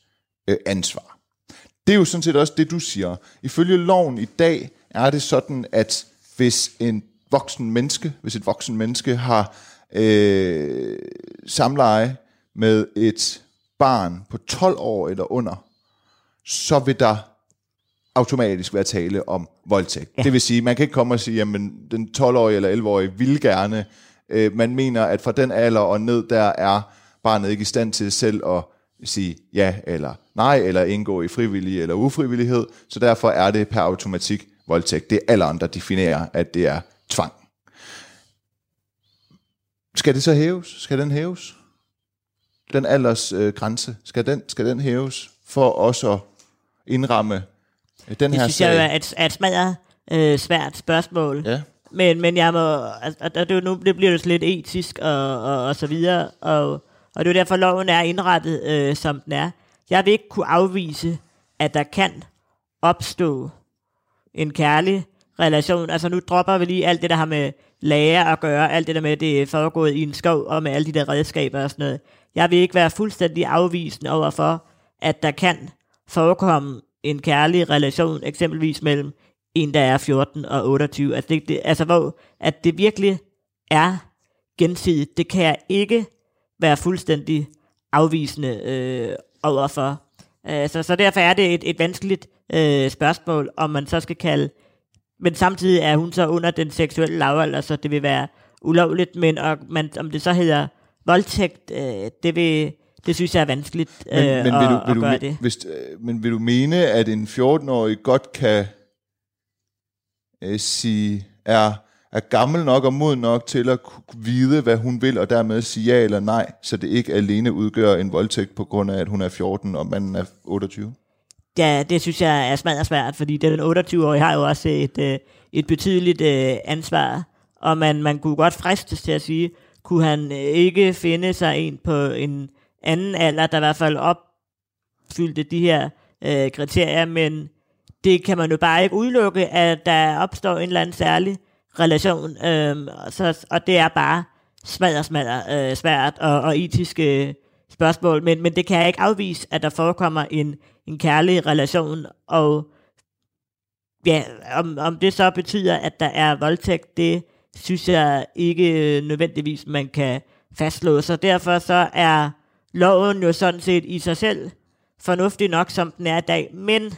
øh, ansvar. Det er jo sådan set også det, du siger. Ifølge loven i dag er det sådan, at hvis en voksen menneske, hvis et voksen menneske har øh, samleje med et barn på 12 år eller under, så vil der automatisk være tale om voldtægt. Ja. Det vil sige, man kan ikke komme og sige, at den 12-årige eller 11-årige vil gerne. Øh, man mener, at fra den alder og ned, der er barnet ikke i stand til selv at sige ja eller nej, eller indgå i frivillig eller ufrivillighed, så derfor er det per automatik voldtægt. Det er alle andre, der definerer, at det er tvang. Skal det så hæves? Skal den hæves? den aldersgrænse, øh, grænse? skal, den, skal den hæves for også at indramme den Det her synes jeg sag? er et, et smadret øh, svært spørgsmål. Ja. Men, Men, jeg må, altså, og det, nu, det bliver jo så lidt etisk og, og, og så videre, og, og det er derfor, loven er indrettet, øh, som den er. Jeg vil ikke kunne afvise, at der kan opstå en kærlig relation. Altså nu dropper vi lige alt det, der har med lærer at gøre, alt det der med, det er foregået i en skov, og med alle de der redskaber og sådan noget. Jeg vil ikke være fuldstændig afvisende overfor, at der kan forekomme en kærlig relation, eksempelvis mellem en, der er 14 og 28. Altså, det, det, altså hvor at det virkelig er gensidigt, det kan jeg ikke være fuldstændig afvisende øh, overfor. Altså, så, så derfor er det et, et vanskeligt øh, spørgsmål, om man så skal kalde men samtidig er hun så under den seksuelle lavalder, så det vil være ulovligt, men og man, om det så hedder voldtægt, øh, det, vil, det synes jeg er vanskeligt øh, men, men, at, vil du, at vil du, gøre me- det. Hvis, øh, men vil du mene, at en 14-årig godt kan øh, sige, er, er gammel nok og moden nok til at vide, hvad hun vil, og dermed sige ja eller nej, så det ikke alene udgør en voldtægt på grund af, at hun er 14 og manden er 28? Ja, det synes jeg er smadret svært, fordi den 28-årige har jo også et, øh, et betydeligt øh, ansvar, og man, man kunne godt fristes til at sige, kunne han øh, ikke finde sig en på en anden alder, der i hvert fald opfyldte de her øh, kriterier, men det kan man jo bare ikke udelukke, at der opstår en eller anden særlig relation, øh, og, så, og det er bare smadret, smadret øh, svært og, og etisk øh, spørgsmål, men, men det kan jeg ikke afvise, at der forekommer en, en kærlig relation, og ja, om, om det så betyder, at der er voldtægt, det synes jeg ikke nødvendigvis, man kan fastslå. Så derfor så er loven jo sådan set i sig selv fornuftig nok, som den er i dag. Men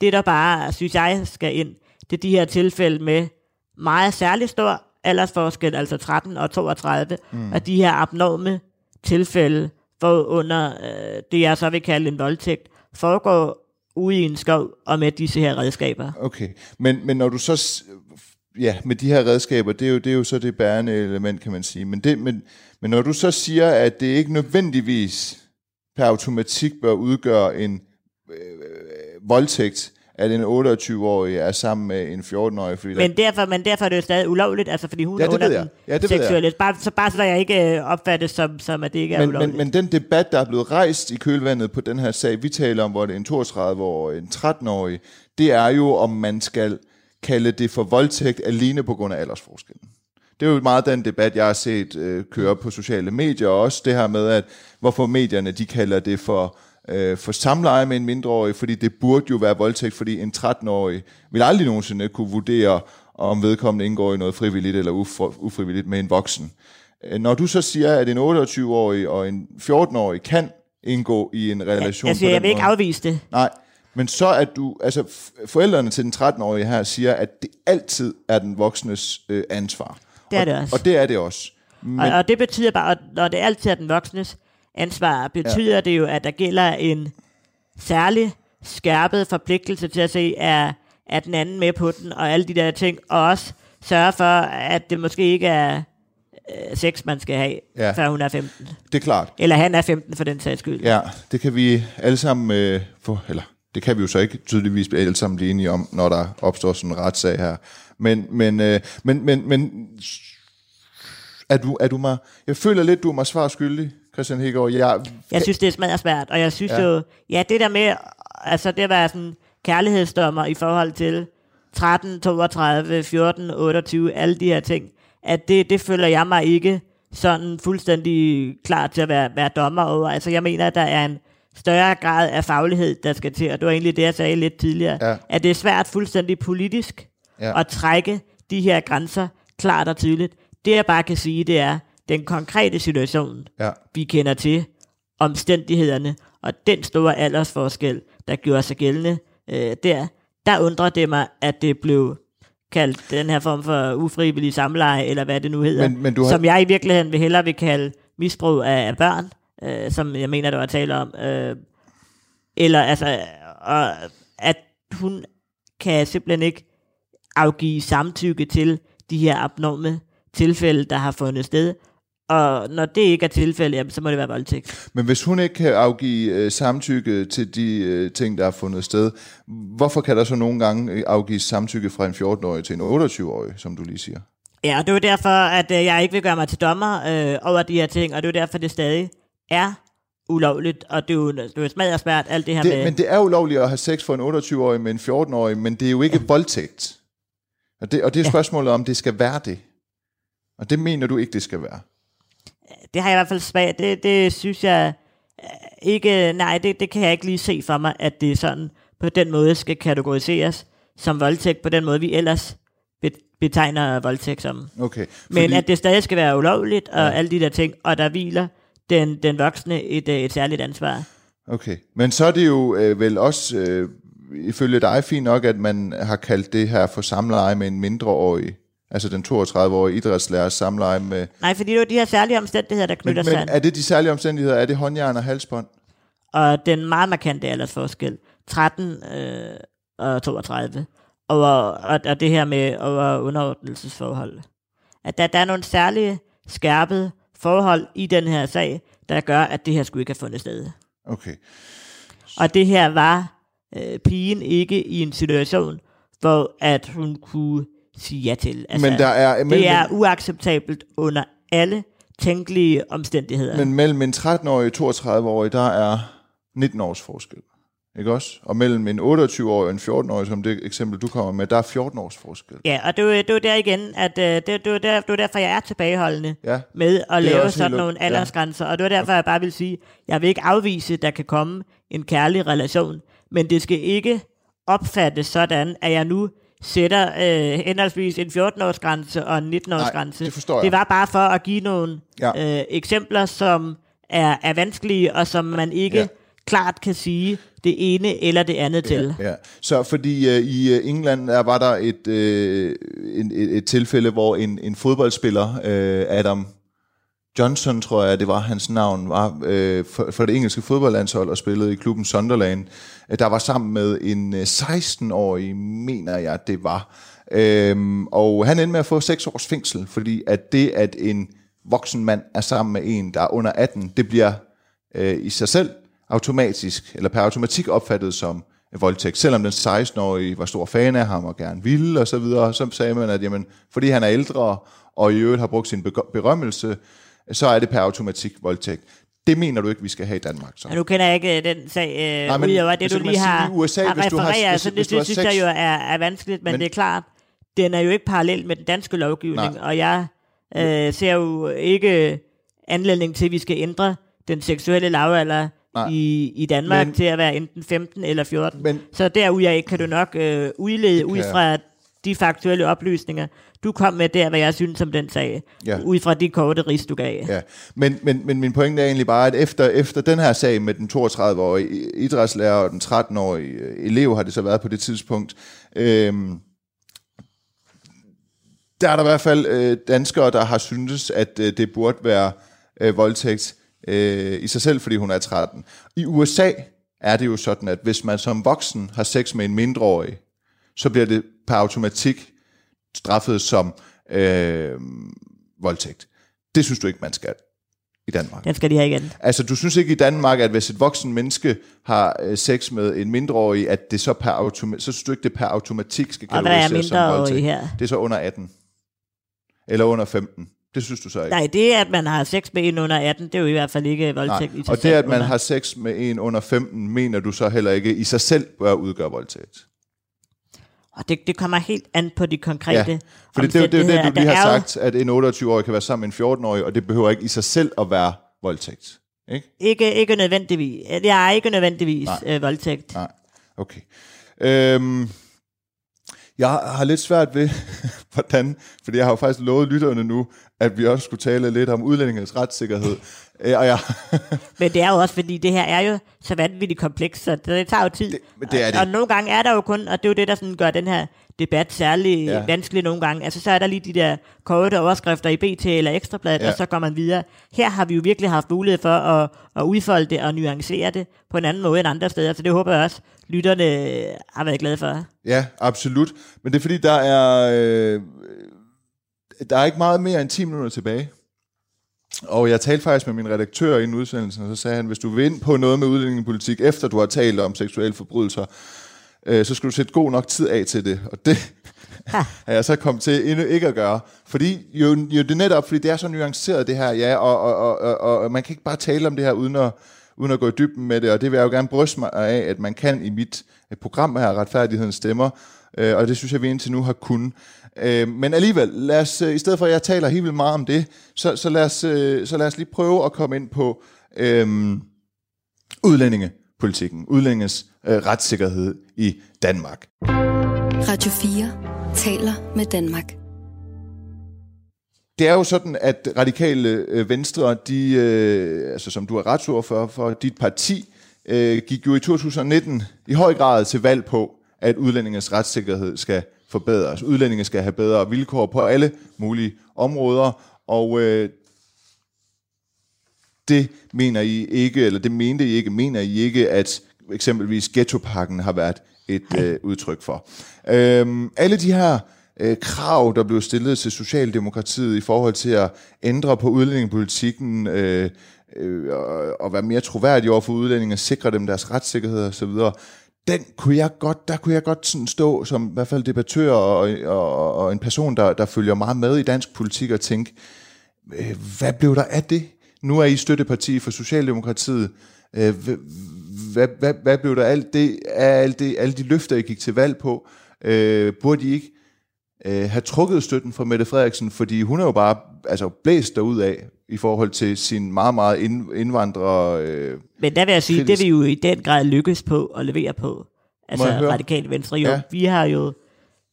det, der bare, synes jeg, skal ind, det er de her tilfælde med meget særlig stor aldersforskel, altså 13 og 32, mm. og de her abnorme tilfælde, hvor under øh, det, jeg så vil kalde en voldtægt, foregår ude i en skov og med disse her redskaber. Okay, men, men når du så, ja, med de her redskaber, det er jo, det er jo så det bærende element, kan man sige. Men, det, men, men når du så siger, at det ikke nødvendigvis per automatik bør udgøre en øh, øh voldtægt, at en 28-årig er sammen med en 14-årig, fordi der, Men derfor, men derfor er det jo stadig ulovligt, altså fordi hun Ja, er det under ved jeg. Ja, det ved jeg. seksuelle. Bare, så bare så jeg ikke øh, opfattes som, som, at det ikke er men, ulovligt. men, men den debat, der er blevet rejst i kølvandet på den her sag, vi taler om, hvor det er en 32-årig, en 13-årig, det er jo, om man skal kalde det for voldtægt alene på grund af aldersforskellen. Det er jo meget den debat, jeg har set øh, køre på sociale medier, og også det her med, at hvorfor medierne de kalder det for, øh, for samleje med en mindreårig, fordi det burde jo være voldtægt, fordi en 13-årig vil aldrig nogensinde kunne vurdere, om vedkommende indgår i noget frivilligt eller ufri- ufrivilligt med en voksen. Øh, Når du så siger, at en 28-årig og en 14-årig kan indgå i en relation jeg, på siger, den jeg vil ikke måde. afvise det. Nej, men så at du, altså forældrene til den 13-årige her siger, at det altid er den voksnes øh, ansvar. Det er og, det også. Og det er det også. Men, Og, og det betyder bare, at når det altid er den voksnes ansvar, betyder ja. det jo, at der gælder en særlig skærpet forpligtelse til at se, er, er den anden med på den, og alle de der ting, og også sørge for, at det måske ikke er øh, sex, man skal have, Ja. før hun er 15. det er klart. Eller han er 15 for den sags skyld. Ja, det kan vi alle sammen øh, få, eller det kan vi jo så ikke tydeligvis alle sammen blive enige om, når der opstår sådan en retssag her. Men, men, øh, men, men, men er du, er du mig, jeg føler lidt, du er mig svar skyldig, Christian Hækgaard. Jeg, Jeg synes, det er smadret svært, og jeg synes Ja. jo, ja, det der med, altså det var sådan kærlighedsdommer i forhold til 13, 32, 14, 28, alle de her ting, at det, det føler jeg mig ikke sådan fuldstændig klar til at være, være dommer over. Altså jeg mener, at der er en større grad af faglighed, der skal til, og det var egentlig det, jeg sagde lidt tidligere, Ja. at det er svært fuldstændig politisk Ja. at trække de her grænser klart og tydeligt. Det jeg bare kan sige, det er, den konkrete situation, ja, vi kender til, omstændighederne, og den store aldersforskel, der gjorde sig gældende øh, der, der undrer det mig, at det blev kaldt den her form for ufrivillig samleje, eller hvad det nu hedder, Men- men du har- som jeg i virkeligheden vil hellere vil kalde misbrug af, af børn, øh, som jeg mener, der var tale om. Øh, eller altså, og, at hun kan simpelthen ikke afgive samtykke til de her abnorme tilfælde, der har fundet sted. Og når det ikke er tilfældet, jamen, så må det være voldtægt. Men hvis hun ikke kan afgive øh, samtykke til de øh, ting, der er fundet sted, hvorfor kan der så nogle gange øh, afgives samtykke fra en 14-årig til en 28-årig, som du lige siger? Ja, og det er jo derfor, at øh, jeg ikke vil gøre mig til dommer øh, over de her ting, og det er jo derfor, det stadig er ulovligt, og det er jo, det er jo smadret alt det her Det, med... men det er ulovligt at have sex for en 28-årig med en 14-årig, men det er jo ikke ja. voldtægt. Og det, og det er spørgsmålet om, det skal være det. Og det mener du ikke, det skal være. Det har jeg i hvert fald svært. Det, det synes jeg øh, ikke, nej, det, det kan jeg ikke lige se for mig, at det sådan på den måde skal kategoriseres som voldtægt, på den måde vi ellers be- betegner voldtægt som. Okay. Men at det stadig skal være ulovligt, og Ja. ja. alle de der ting, og der hviler den, den voksne et, øh, et særligt ansvar. Okay, men så er det jo øh, vel også øh, ifølge dig fint nok, at man har kaldt det her for samleje med en mindreårig, altså den 32-årige idrætslærer samleje med... Nej, fordi det er de her særlige omstændigheder, der Men, knytter sig men er det de særlige omstændigheder? Er det håndjern og halsbånd? og den meget markante aldersforskel, 13 øh, og 32, og, og, og det her med over underordnelsesforhold. At der, der er nogle særlige skærpede forhold i den her sag, der gør, at det her skulle ikke have fundet sted. Okay, Og det her var øh, pigen ikke i en situation, hvor at hun kunne sige ja til. Altså, men der er... Men, det er uacceptabelt under alle tænkelige omstændigheder. Men mellem en 13-årig og 32-årig, der er 19 års forskel. Ikke også? Og mellem en 28-årig og en 14-årig, som det eksempel, du kommer med, der er 14 års forskel. Ja, og det er jo, er der igen, at øh, det, det, er der, det er derfor, jeg er tilbageholdende Ja. med at er lave sådan nogle ok- ja. aldersgrænser. Og det var derfor, jeg bare vil sige, jeg vil ikke afvise, at der kan komme en kærlig relation, men det skal ikke opfattes sådan, at jeg nu sætter øh, henholdsvis en 14-års grænse og en 19-års grænse. det forstår jeg. Det var bare for at give nogle Ja. øh, eksempler, som er, er vanskelige, og som man ikke Ja. ja. klart kan sige det ene eller det andet til. Ja, så fordi øh, i øh, England der var der et, øh, en, et, et tilfælde, hvor en, en fodboldspiller, øh, Adam Johnson, tror jeg, det var hans navn, var øh, for, for det engelske fodboldlandshold og spillede i klubben Sunderland, øh, der var sammen med en øh, 16-årig, mener jeg, det var. Øhm, og han endte med at få 6 års fængsel, fordi at det, at en voksen mand er sammen med en, der er under 18, det bliver øh, i sig selv automatisk, eller per automatik opfattet som voldtægt. Selvom den 16-årige var stor fan af ham og gerne ville og så videre, så sagde man, at jamen, fordi han er ældre og i øvrigt har brugt sin berømmelse, så er det per automatik voldtægt. Det mener du ikke, vi skal have i Danmark. Så. Og nu kender jeg ikke øh, den sag, øh, Nej, men udover det, hvis du lige har, i USA, har hvis du har- hvis- så hvis det, du har synes jeg sex- jo er, er vanskeligt, men, Men- det er klart, den er jo ikke parallel med den danske lovgivning, Nej. og jeg øh, ser jo ikke anledning til, at vi skal ændre den seksuelle lavalder Nej. i, i Danmark Men- til at være enten 15 eller 14. Men- så derud kan du nok øh, udlede ud jeg. fra de faktuelle oplysninger, du kom med der, hvad jeg synes om den sag, Ja. ud fra de korte ris, du gav. Ja, men, men, men min pointe er egentlig bare, at efter, efter den her sag med den 32-årige idrætslærer og den 13-årige øh, elev, har det så været på det tidspunkt, øhm, der er der i hvert fald øh, danskere, der har syntes, at øh, det burde være øh, voldtægt øh, i sig selv, fordi hun er 13. I USA er det jo sådan, at hvis man som voksen har sex med en mindreårig, så bliver det per automatik straffet som øh, voldtægt. Det synes du ikke, man skal i Danmark. Den skal de have igen. Altså, du synes ikke i Danmark, at hvis et voksen menneske har øh, sex med en mindreårig, at det så per automatik, så synes du ikke, det per automatik skal er kategoriseres som voldtægt? her? Det er så under 18. Eller under 15. Det synes du så ikke? Nej, det at man har sex med en under 18, det er jo i hvert fald ikke Nej. voldtægt i sig Og det, at man under. har sex med en under 15, mener du så heller ikke i sig selv bør udgøre voldtægt? Og det, det kommer helt an på de konkrete Ja, For det, det, er det det, du lige har sagt, at en 28-årig kan være sammen med en 14-årig, og det behøver ikke i sig selv at være voldtægt. Ikke? Ikke, ikke nødvendigvis. Det er ikke nødvendigvis Nej. øh, voldtægt. Nej, okay. Øhm, jeg har lidt svært ved, hvordan, fordi jeg har jo faktisk lovet lytterne nu, at vi også skulle tale lidt om udlændingens retssikkerhed. Øh, og jeg, Men det er jo også, fordi det her er jo så vanvittigt komplekst, så det tager jo tid. Det- men det er og, det. og nogle gange er der jo kun, og det er jo det, der sådan gør den her debat særlig Ja. ja. vanskelig nogle gange. Altså så er der lige de der korte overskrifter i BT eller Ekstrabladet, Ja. ja. og så går man videre. Her har vi jo virkelig haft mulighed for at, at udfolde det og nuancere det på en anden måde end andre steder, så det håber jeg også, lytterne har været glade for. ja, absolut. Men det er fordi, der er, øh, der er ikke meget mere end 10 minutter tilbage. Og jeg talte faktisk med min redaktør i en udsendelse, og så sagde han, hvis du vil ind på noget med udlændingepolitik, efter du har talt om seksuelle forbrydelser, øh, så skal du sætte god nok tid af til det. Og det er jeg så kommet til endnu ikke at gøre. Fordi jo, jo det er netop, fordi det er så nuanceret det her, ja, og, og, og, og, og man kan ikke bare tale om det her, uden at, uden at gå i dybden med det, og det vil jeg jo gerne bryste mig af, at man kan i mit program her, Retfærdighedens Stemmer, øh, og det synes jeg, vi indtil nu har kunnet. Øh, men alligevel, lad os, øh, i stedet for at jeg taler helt vildt meget om det, så, så, lad, os, øh, så lad os lige prøve at komme ind på øh, udlændingepolitikken, udlændinges øh, retssikkerhed i Danmark. Radio 4 taler med Danmark. Det er jo sådan, at radikale øh, venstre, de, øh, altså som du er retsordfører for dit parti, øh, gik jo i 2019 i høj grad til valg på, at udlændingens retssikkerhed skal forbedres. Udlændinge skal have bedre vilkår på alle mulige områder, og øh, det mener I ikke, eller det mente I ikke, mener I ikke, at eksempelvis ghettopakken har været et øh, udtryk for. Øhm, alle de her øh, krav, der blev stillet til Socialdemokratiet i forhold til at ændre på udlændingepolitikken, øh, øh, og, og være mere troværdig over for udlændinge, sikre dem deres retssikkerhed osv., den kunne jeg godt, der kunne jeg godt sådan stå som i hvert fald debattør og, og, og en person, der, der følger meget med i dansk politik og tænke, øh, hvad blev der af det? Nu er I støtteparti for Socialdemokratiet. Øh, hvad, hvad, hvad blev der alt det, af alt det, alle de løfter, I gik til valg på? Øh, burde I ikke øh, have trukket støtten fra Mette Frederiksen, fordi hun er jo bare altså, blæst derud af i forhold til sin meget, meget indvandrer... Øh, Men der vil jeg sige, kritisk. det vi jo i den grad lykkes på at levere på. Altså radikalt venstre. Jo, ja. vi har jo...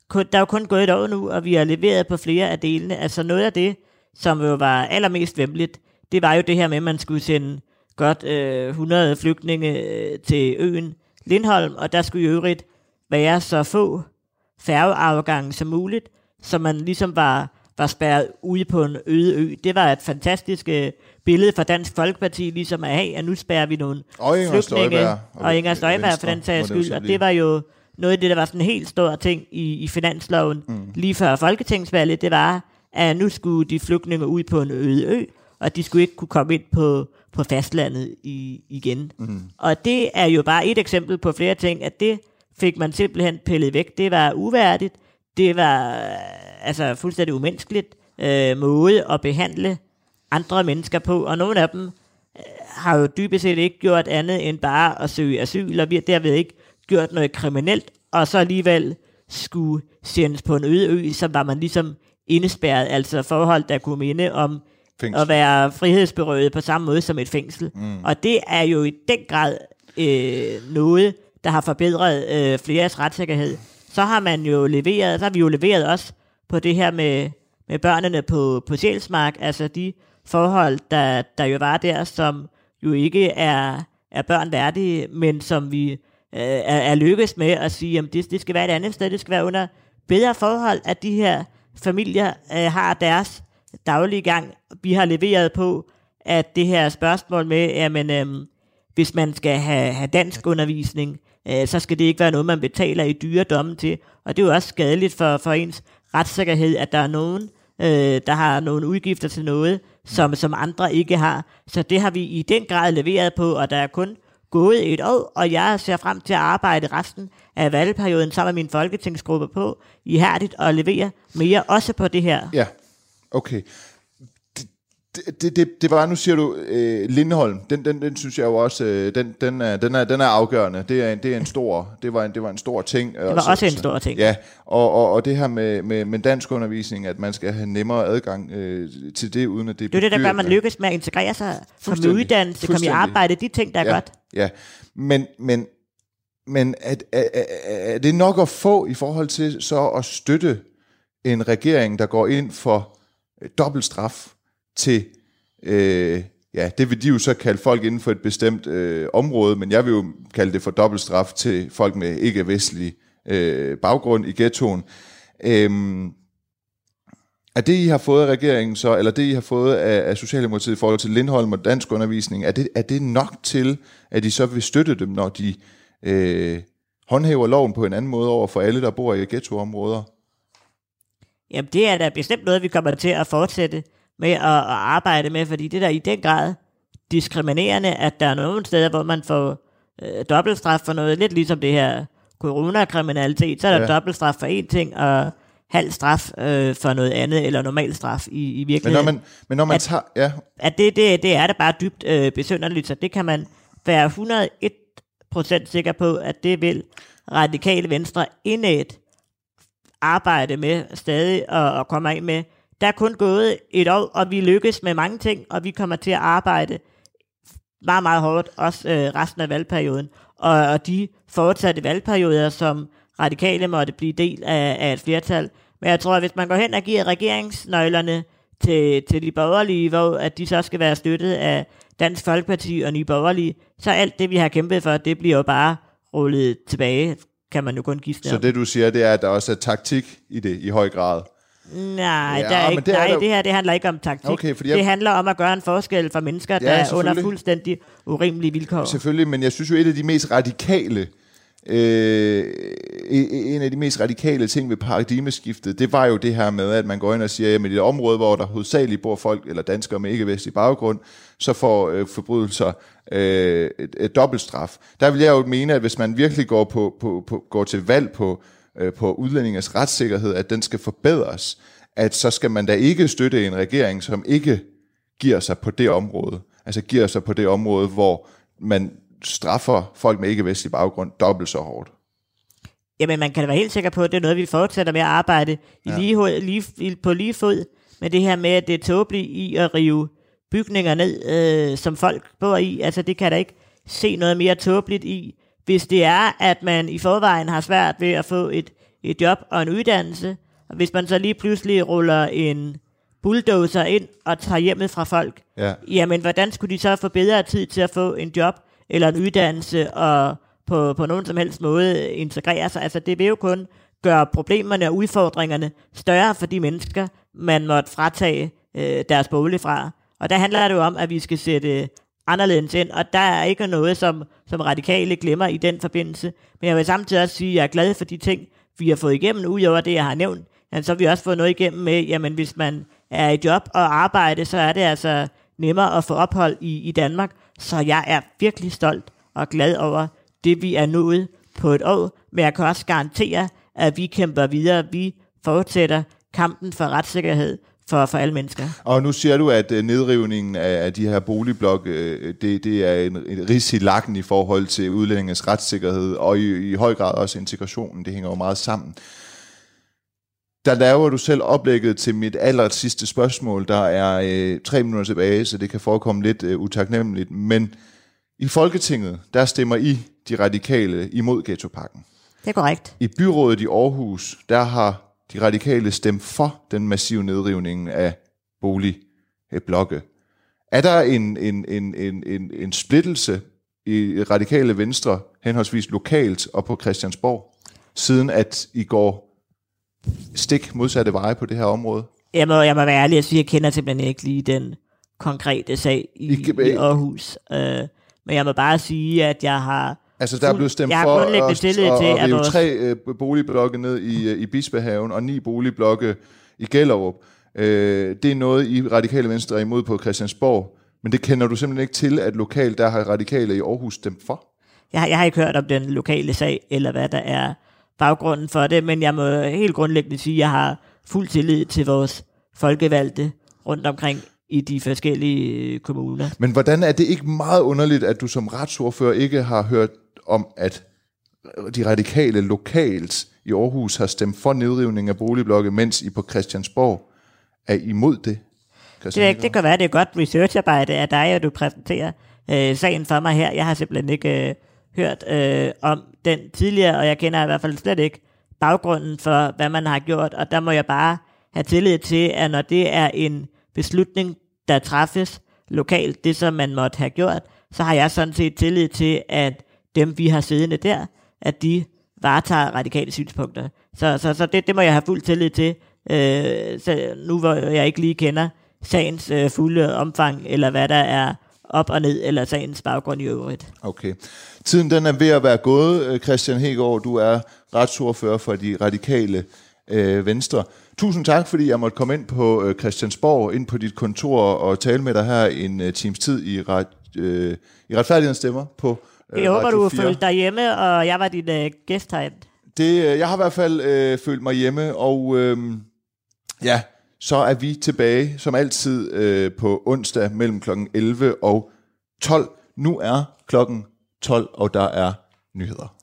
Kun, der er jo kun gået et år nu, og vi har leveret på flere af delene. Altså noget af det, som jo var allermest vemmeligt, det var jo det her med, at man skulle sende godt øh, 100 flygtninge øh, til øen Lindholm, og der skulle i øvrigt være så få færgeafgange som muligt, så man ligesom var, var spærret ude på en øde ø. Det var et fantastisk øh, billede for Dansk Folkeparti, ligesom at have, at nu spærrer vi nogle og flygtninge, Støjberg, og, og Inger Støjberg for den sags skyld, og det var jo noget af det, der var sådan en helt stor ting i, i finansloven mm. lige før Folketingsvalget, det var, at nu skulle de flygtninge ud på en øde ø, og de skulle ikke kunne komme ind på, på fastlandet i, igen. Mm. Og det er jo bare et eksempel på flere ting, at det fik man simpelthen pillet væk. Det var uværdigt, det var altså fuldstændig umenneskeligt øh, måde at behandle andre mennesker på, og nogle af dem øh, har jo dybest set ikke gjort andet end bare at søge asyl, og vi har derved ikke gjort noget kriminelt, og så alligevel skulle sendes på en øde ø, så var man ligesom indespærret, altså forhold, der kunne minde om fængsel. at være frihedsberøvet på samme måde som et fængsel. Mm. Og det er jo i den grad øh, noget, der har forbedret øh, fleres retssikkerhed. Så har man jo leveret, så har vi jo leveret også på det her med, med børnene på, på Sjælsmark, altså de forhold, der, der jo var der, som jo ikke er, er børn værdige, men som vi øh, er, er lykkes med at sige, at det, det skal være et andet sted, det skal være under bedre forhold, at de her familier øh, har deres daglige gang. Vi har leveret på, at det her spørgsmål med, jamen, øh, hvis man skal have, have dansk undervisning, øh, så skal det ikke være noget, man betaler i dyre domme til. Og det er jo også skadeligt for, for ens retssikkerhed, at der er nogen, øh, der har nogle udgifter til noget, som, som andre ikke har. Så det har vi i den grad leveret på, og der er kun gået et år, og jeg ser frem til at arbejde resten af valgperioden sammen med min folketingsgruppe på ihærdigt og levere mere også på det her. Ja, okay det, det, det var, nu siger du, øh, Lindholm, den, den, den synes jeg jo også, øh, den, den, er, den, er, den er afgørende. Det er, det er en stor, det var en, det var en stor ting. Det var så, også en stor ting. Ja, og, og, og det her med, med, med dansk undervisning, at man skal have nemmere adgang øh, til det, uden at det Det er det, der gør, at man lykkes med at integrere sig, komme i uddannelse, komme i arbejde, de ting, der er ja, godt. Ja, men, men, men er, er, er, er det nok at få i forhold til så at støtte en regering, der går ind for dobbelt straf til, øh, ja, det vil de jo så kalde folk inden for et bestemt øh, område, men jeg vil jo kalde det for dobbeltstraf til folk med ikke-vestlig øh, baggrund i ghettoen. Øh, er det, I har fået af regeringen så, eller det, I har fået af, af Socialdemokratiet i forhold til Lindholm og dansk undervisning, er det, er det nok til, at I så vil støtte dem, når de øh, håndhæver loven på en anden måde over for alle, der bor i ghettoområder? Jamen, det er da bestemt noget, vi kommer til at fortsætte med at, at arbejde med, fordi det der i den grad diskriminerende, at der er nogle steder, hvor man får øh, dobbeltstraf for noget, lidt ligesom det her coronakriminalitet, så er der ja. dobbeltstraf for en ting, og halv straf øh, for noget andet, eller normal straf i, i virkeligheden. Men når man, men når man at, tager... Ja. At det, det, det er det bare dybt øh, besynderligt, så det kan man være 101 procent sikker på, at det vil radikale venstre indæt arbejde med stadig og, og komme ind med. Der er kun gået et år, og vi lykkes med mange ting, og vi kommer til at arbejde meget, meget hårdt, også øh, resten af valgperioden. Og, og de fortsatte valgperioder, som radikale måtte blive del af, af et flertal. Men jeg tror, at hvis man går hen og giver regeringsnøglerne til, til de borgerlige, hvor at de så skal være støttet af Dansk Folkeparti og Nye Borgerlige, så alt det, vi har kæmpet for, det bliver jo bare rullet tilbage, kan man jo kun give Så det, du siger, det er, at der også er taktik i det i høj grad? Nej, ja, der er ikke, det, er nej der... det her det handler ikke om taktik. Okay, fordi jeg... Det handler om at gøre en forskel for mennesker, ja, der er under fuldstændig urimelige vilkår. Selvfølgelig, men jeg synes jo, et af de mest radikale Øh, en af de mest radikale ting ved paradigmeskiftet, det var jo det her med, at man går ind og siger, at i et område, hvor der hovedsageligt bor folk, eller danskere med ikke-vestlig baggrund, så får øh, forbrydelser øh, et, et dobbeltstraf. Der vil jeg jo mene, at hvis man virkelig går, på, på, på, går til valg på, øh, på udlændingens retssikkerhed, at den skal forbedres, at så skal man da ikke støtte en regering, som ikke giver sig på det område. Altså giver sig på det område, hvor man straffer folk med ikke-vestlig baggrund dobbelt så hårdt. Jamen, man kan da være helt sikker på, at det er noget, vi fortsætter med at arbejde i ja. lige, lige, på lige fod med det her med, at det er tåbeligt i at rive bygninger ned, øh, som folk bor i. Altså, det kan da ikke se noget mere tåbeligt i, hvis det er, at man i forvejen har svært ved at få et, et job og en uddannelse, og hvis man så lige pludselig ruller en bulldozer ind og tager hjemmet fra folk, ja. jamen hvordan skulle de så få bedre tid til at få en job, eller en uddannelse og på, på nogen som helst måde integrere sig. Altså det vil jo kun gøre problemerne og udfordringerne større for de mennesker, man måtte fratage øh, deres bolig fra. Og der handler det jo om, at vi skal sætte anderledes ind, og der er ikke noget, som, som radikale glemmer i den forbindelse. Men jeg vil samtidig også sige, at jeg er glad for de ting, vi har fået igennem, udover det, jeg har nævnt. Jamen, så har vi også fået noget igennem med, jamen hvis man er i job og arbejde, så er det altså nemmere at få ophold i, i Danmark. Så jeg er virkelig stolt og glad over det, vi er nået på et år. Men jeg kan også garantere, at vi kæmper videre. Vi fortsætter kampen for retssikkerhed for, for alle mennesker. Og nu siger du, at uh, nedrivningen af, de her boligblokke, uh, det, det er en, en ris i forhold til udlændingens retssikkerhed, og i, i høj grad også integrationen. Det hænger jo meget sammen der laver du selv oplægget til mit aller sidste spørgsmål. Der er øh, tre minutter tilbage, så det kan forekomme lidt øh, utaknemmeligt. Men i Folketinget, der stemmer I, de radikale, imod ghettopakken. Det er korrekt. I byrådet i Aarhus, der har de radikale stemt for den massive nedrivning af boligblokke. Er der en, en, en, en, en, en splittelse i radikale venstre, henholdsvis lokalt og på Christiansborg, siden at I går stik modsatte veje på det her område? Jeg må, jeg må være ærlig og sige, at jeg kender simpelthen ikke lige den konkrete sag i, I, i Aarhus. Uh, men jeg må bare sige, at jeg har... Altså, der er blevet stemt for at, at, at, rive tre uh, boligblokke ned i, uh, i Bispehaven og ni boligblokke i Gellerup. Uh, det er noget, I radikale venstre er imod på Christiansborg. Men det kender du simpelthen ikke til, at lokalt der har radikale i Aarhus stemt for? Jeg, jeg har ikke hørt om den lokale sag, eller hvad der er baggrunden for det, men jeg må helt grundlæggende sige, at jeg har fuld tillid til vores folkevalgte rundt omkring i de forskellige øh, kommuner. Men hvordan er det ikke meget underligt, at du som retsordfører ikke har hørt om, at de radikale lokalt i Aarhus har stemt for nedrivning af boligblokke, mens I på Christiansborg er imod det? Det, det kan være, det er godt researcharbejde af dig, at du præsenterer øh, sagen for mig her. Jeg har simpelthen ikke øh, hørt øh, om den tidligere, og jeg kender i hvert fald slet ikke baggrunden for, hvad man har gjort, og der må jeg bare have tillid til, at når det er en beslutning, der træffes lokalt, det som man måtte have gjort, så har jeg sådan set tillid til, at dem, vi har siddende der, at de varetager radikale synspunkter. Så, så, så det, det må jeg have fuld tillid til, øh, så nu hvor jeg ikke lige kender sagens øh, fulde omfang, eller hvad der er op og ned, eller sagens baggrund i øvrigt. Okay. Tiden den er ved at være gået, øh, Christian Hegård. Du er retsordfører for de radikale øh, Venstre. Tusind tak, fordi jeg måtte komme ind på øh, Christiansborg, ind på dit kontor og tale med dig her en øh, times tid i, ret, øh, i retfærdighedens stemmer på øh, Jeg håber, Radio du 4. følte dig hjemme, og jeg var din øh, gæst herinde. Det, øh, jeg har i hvert fald øh, følt mig hjemme, og øh, ja, så er vi tilbage som altid øh, på onsdag mellem kl. 11 og 12. Nu er klokken 12, og der er nyheder.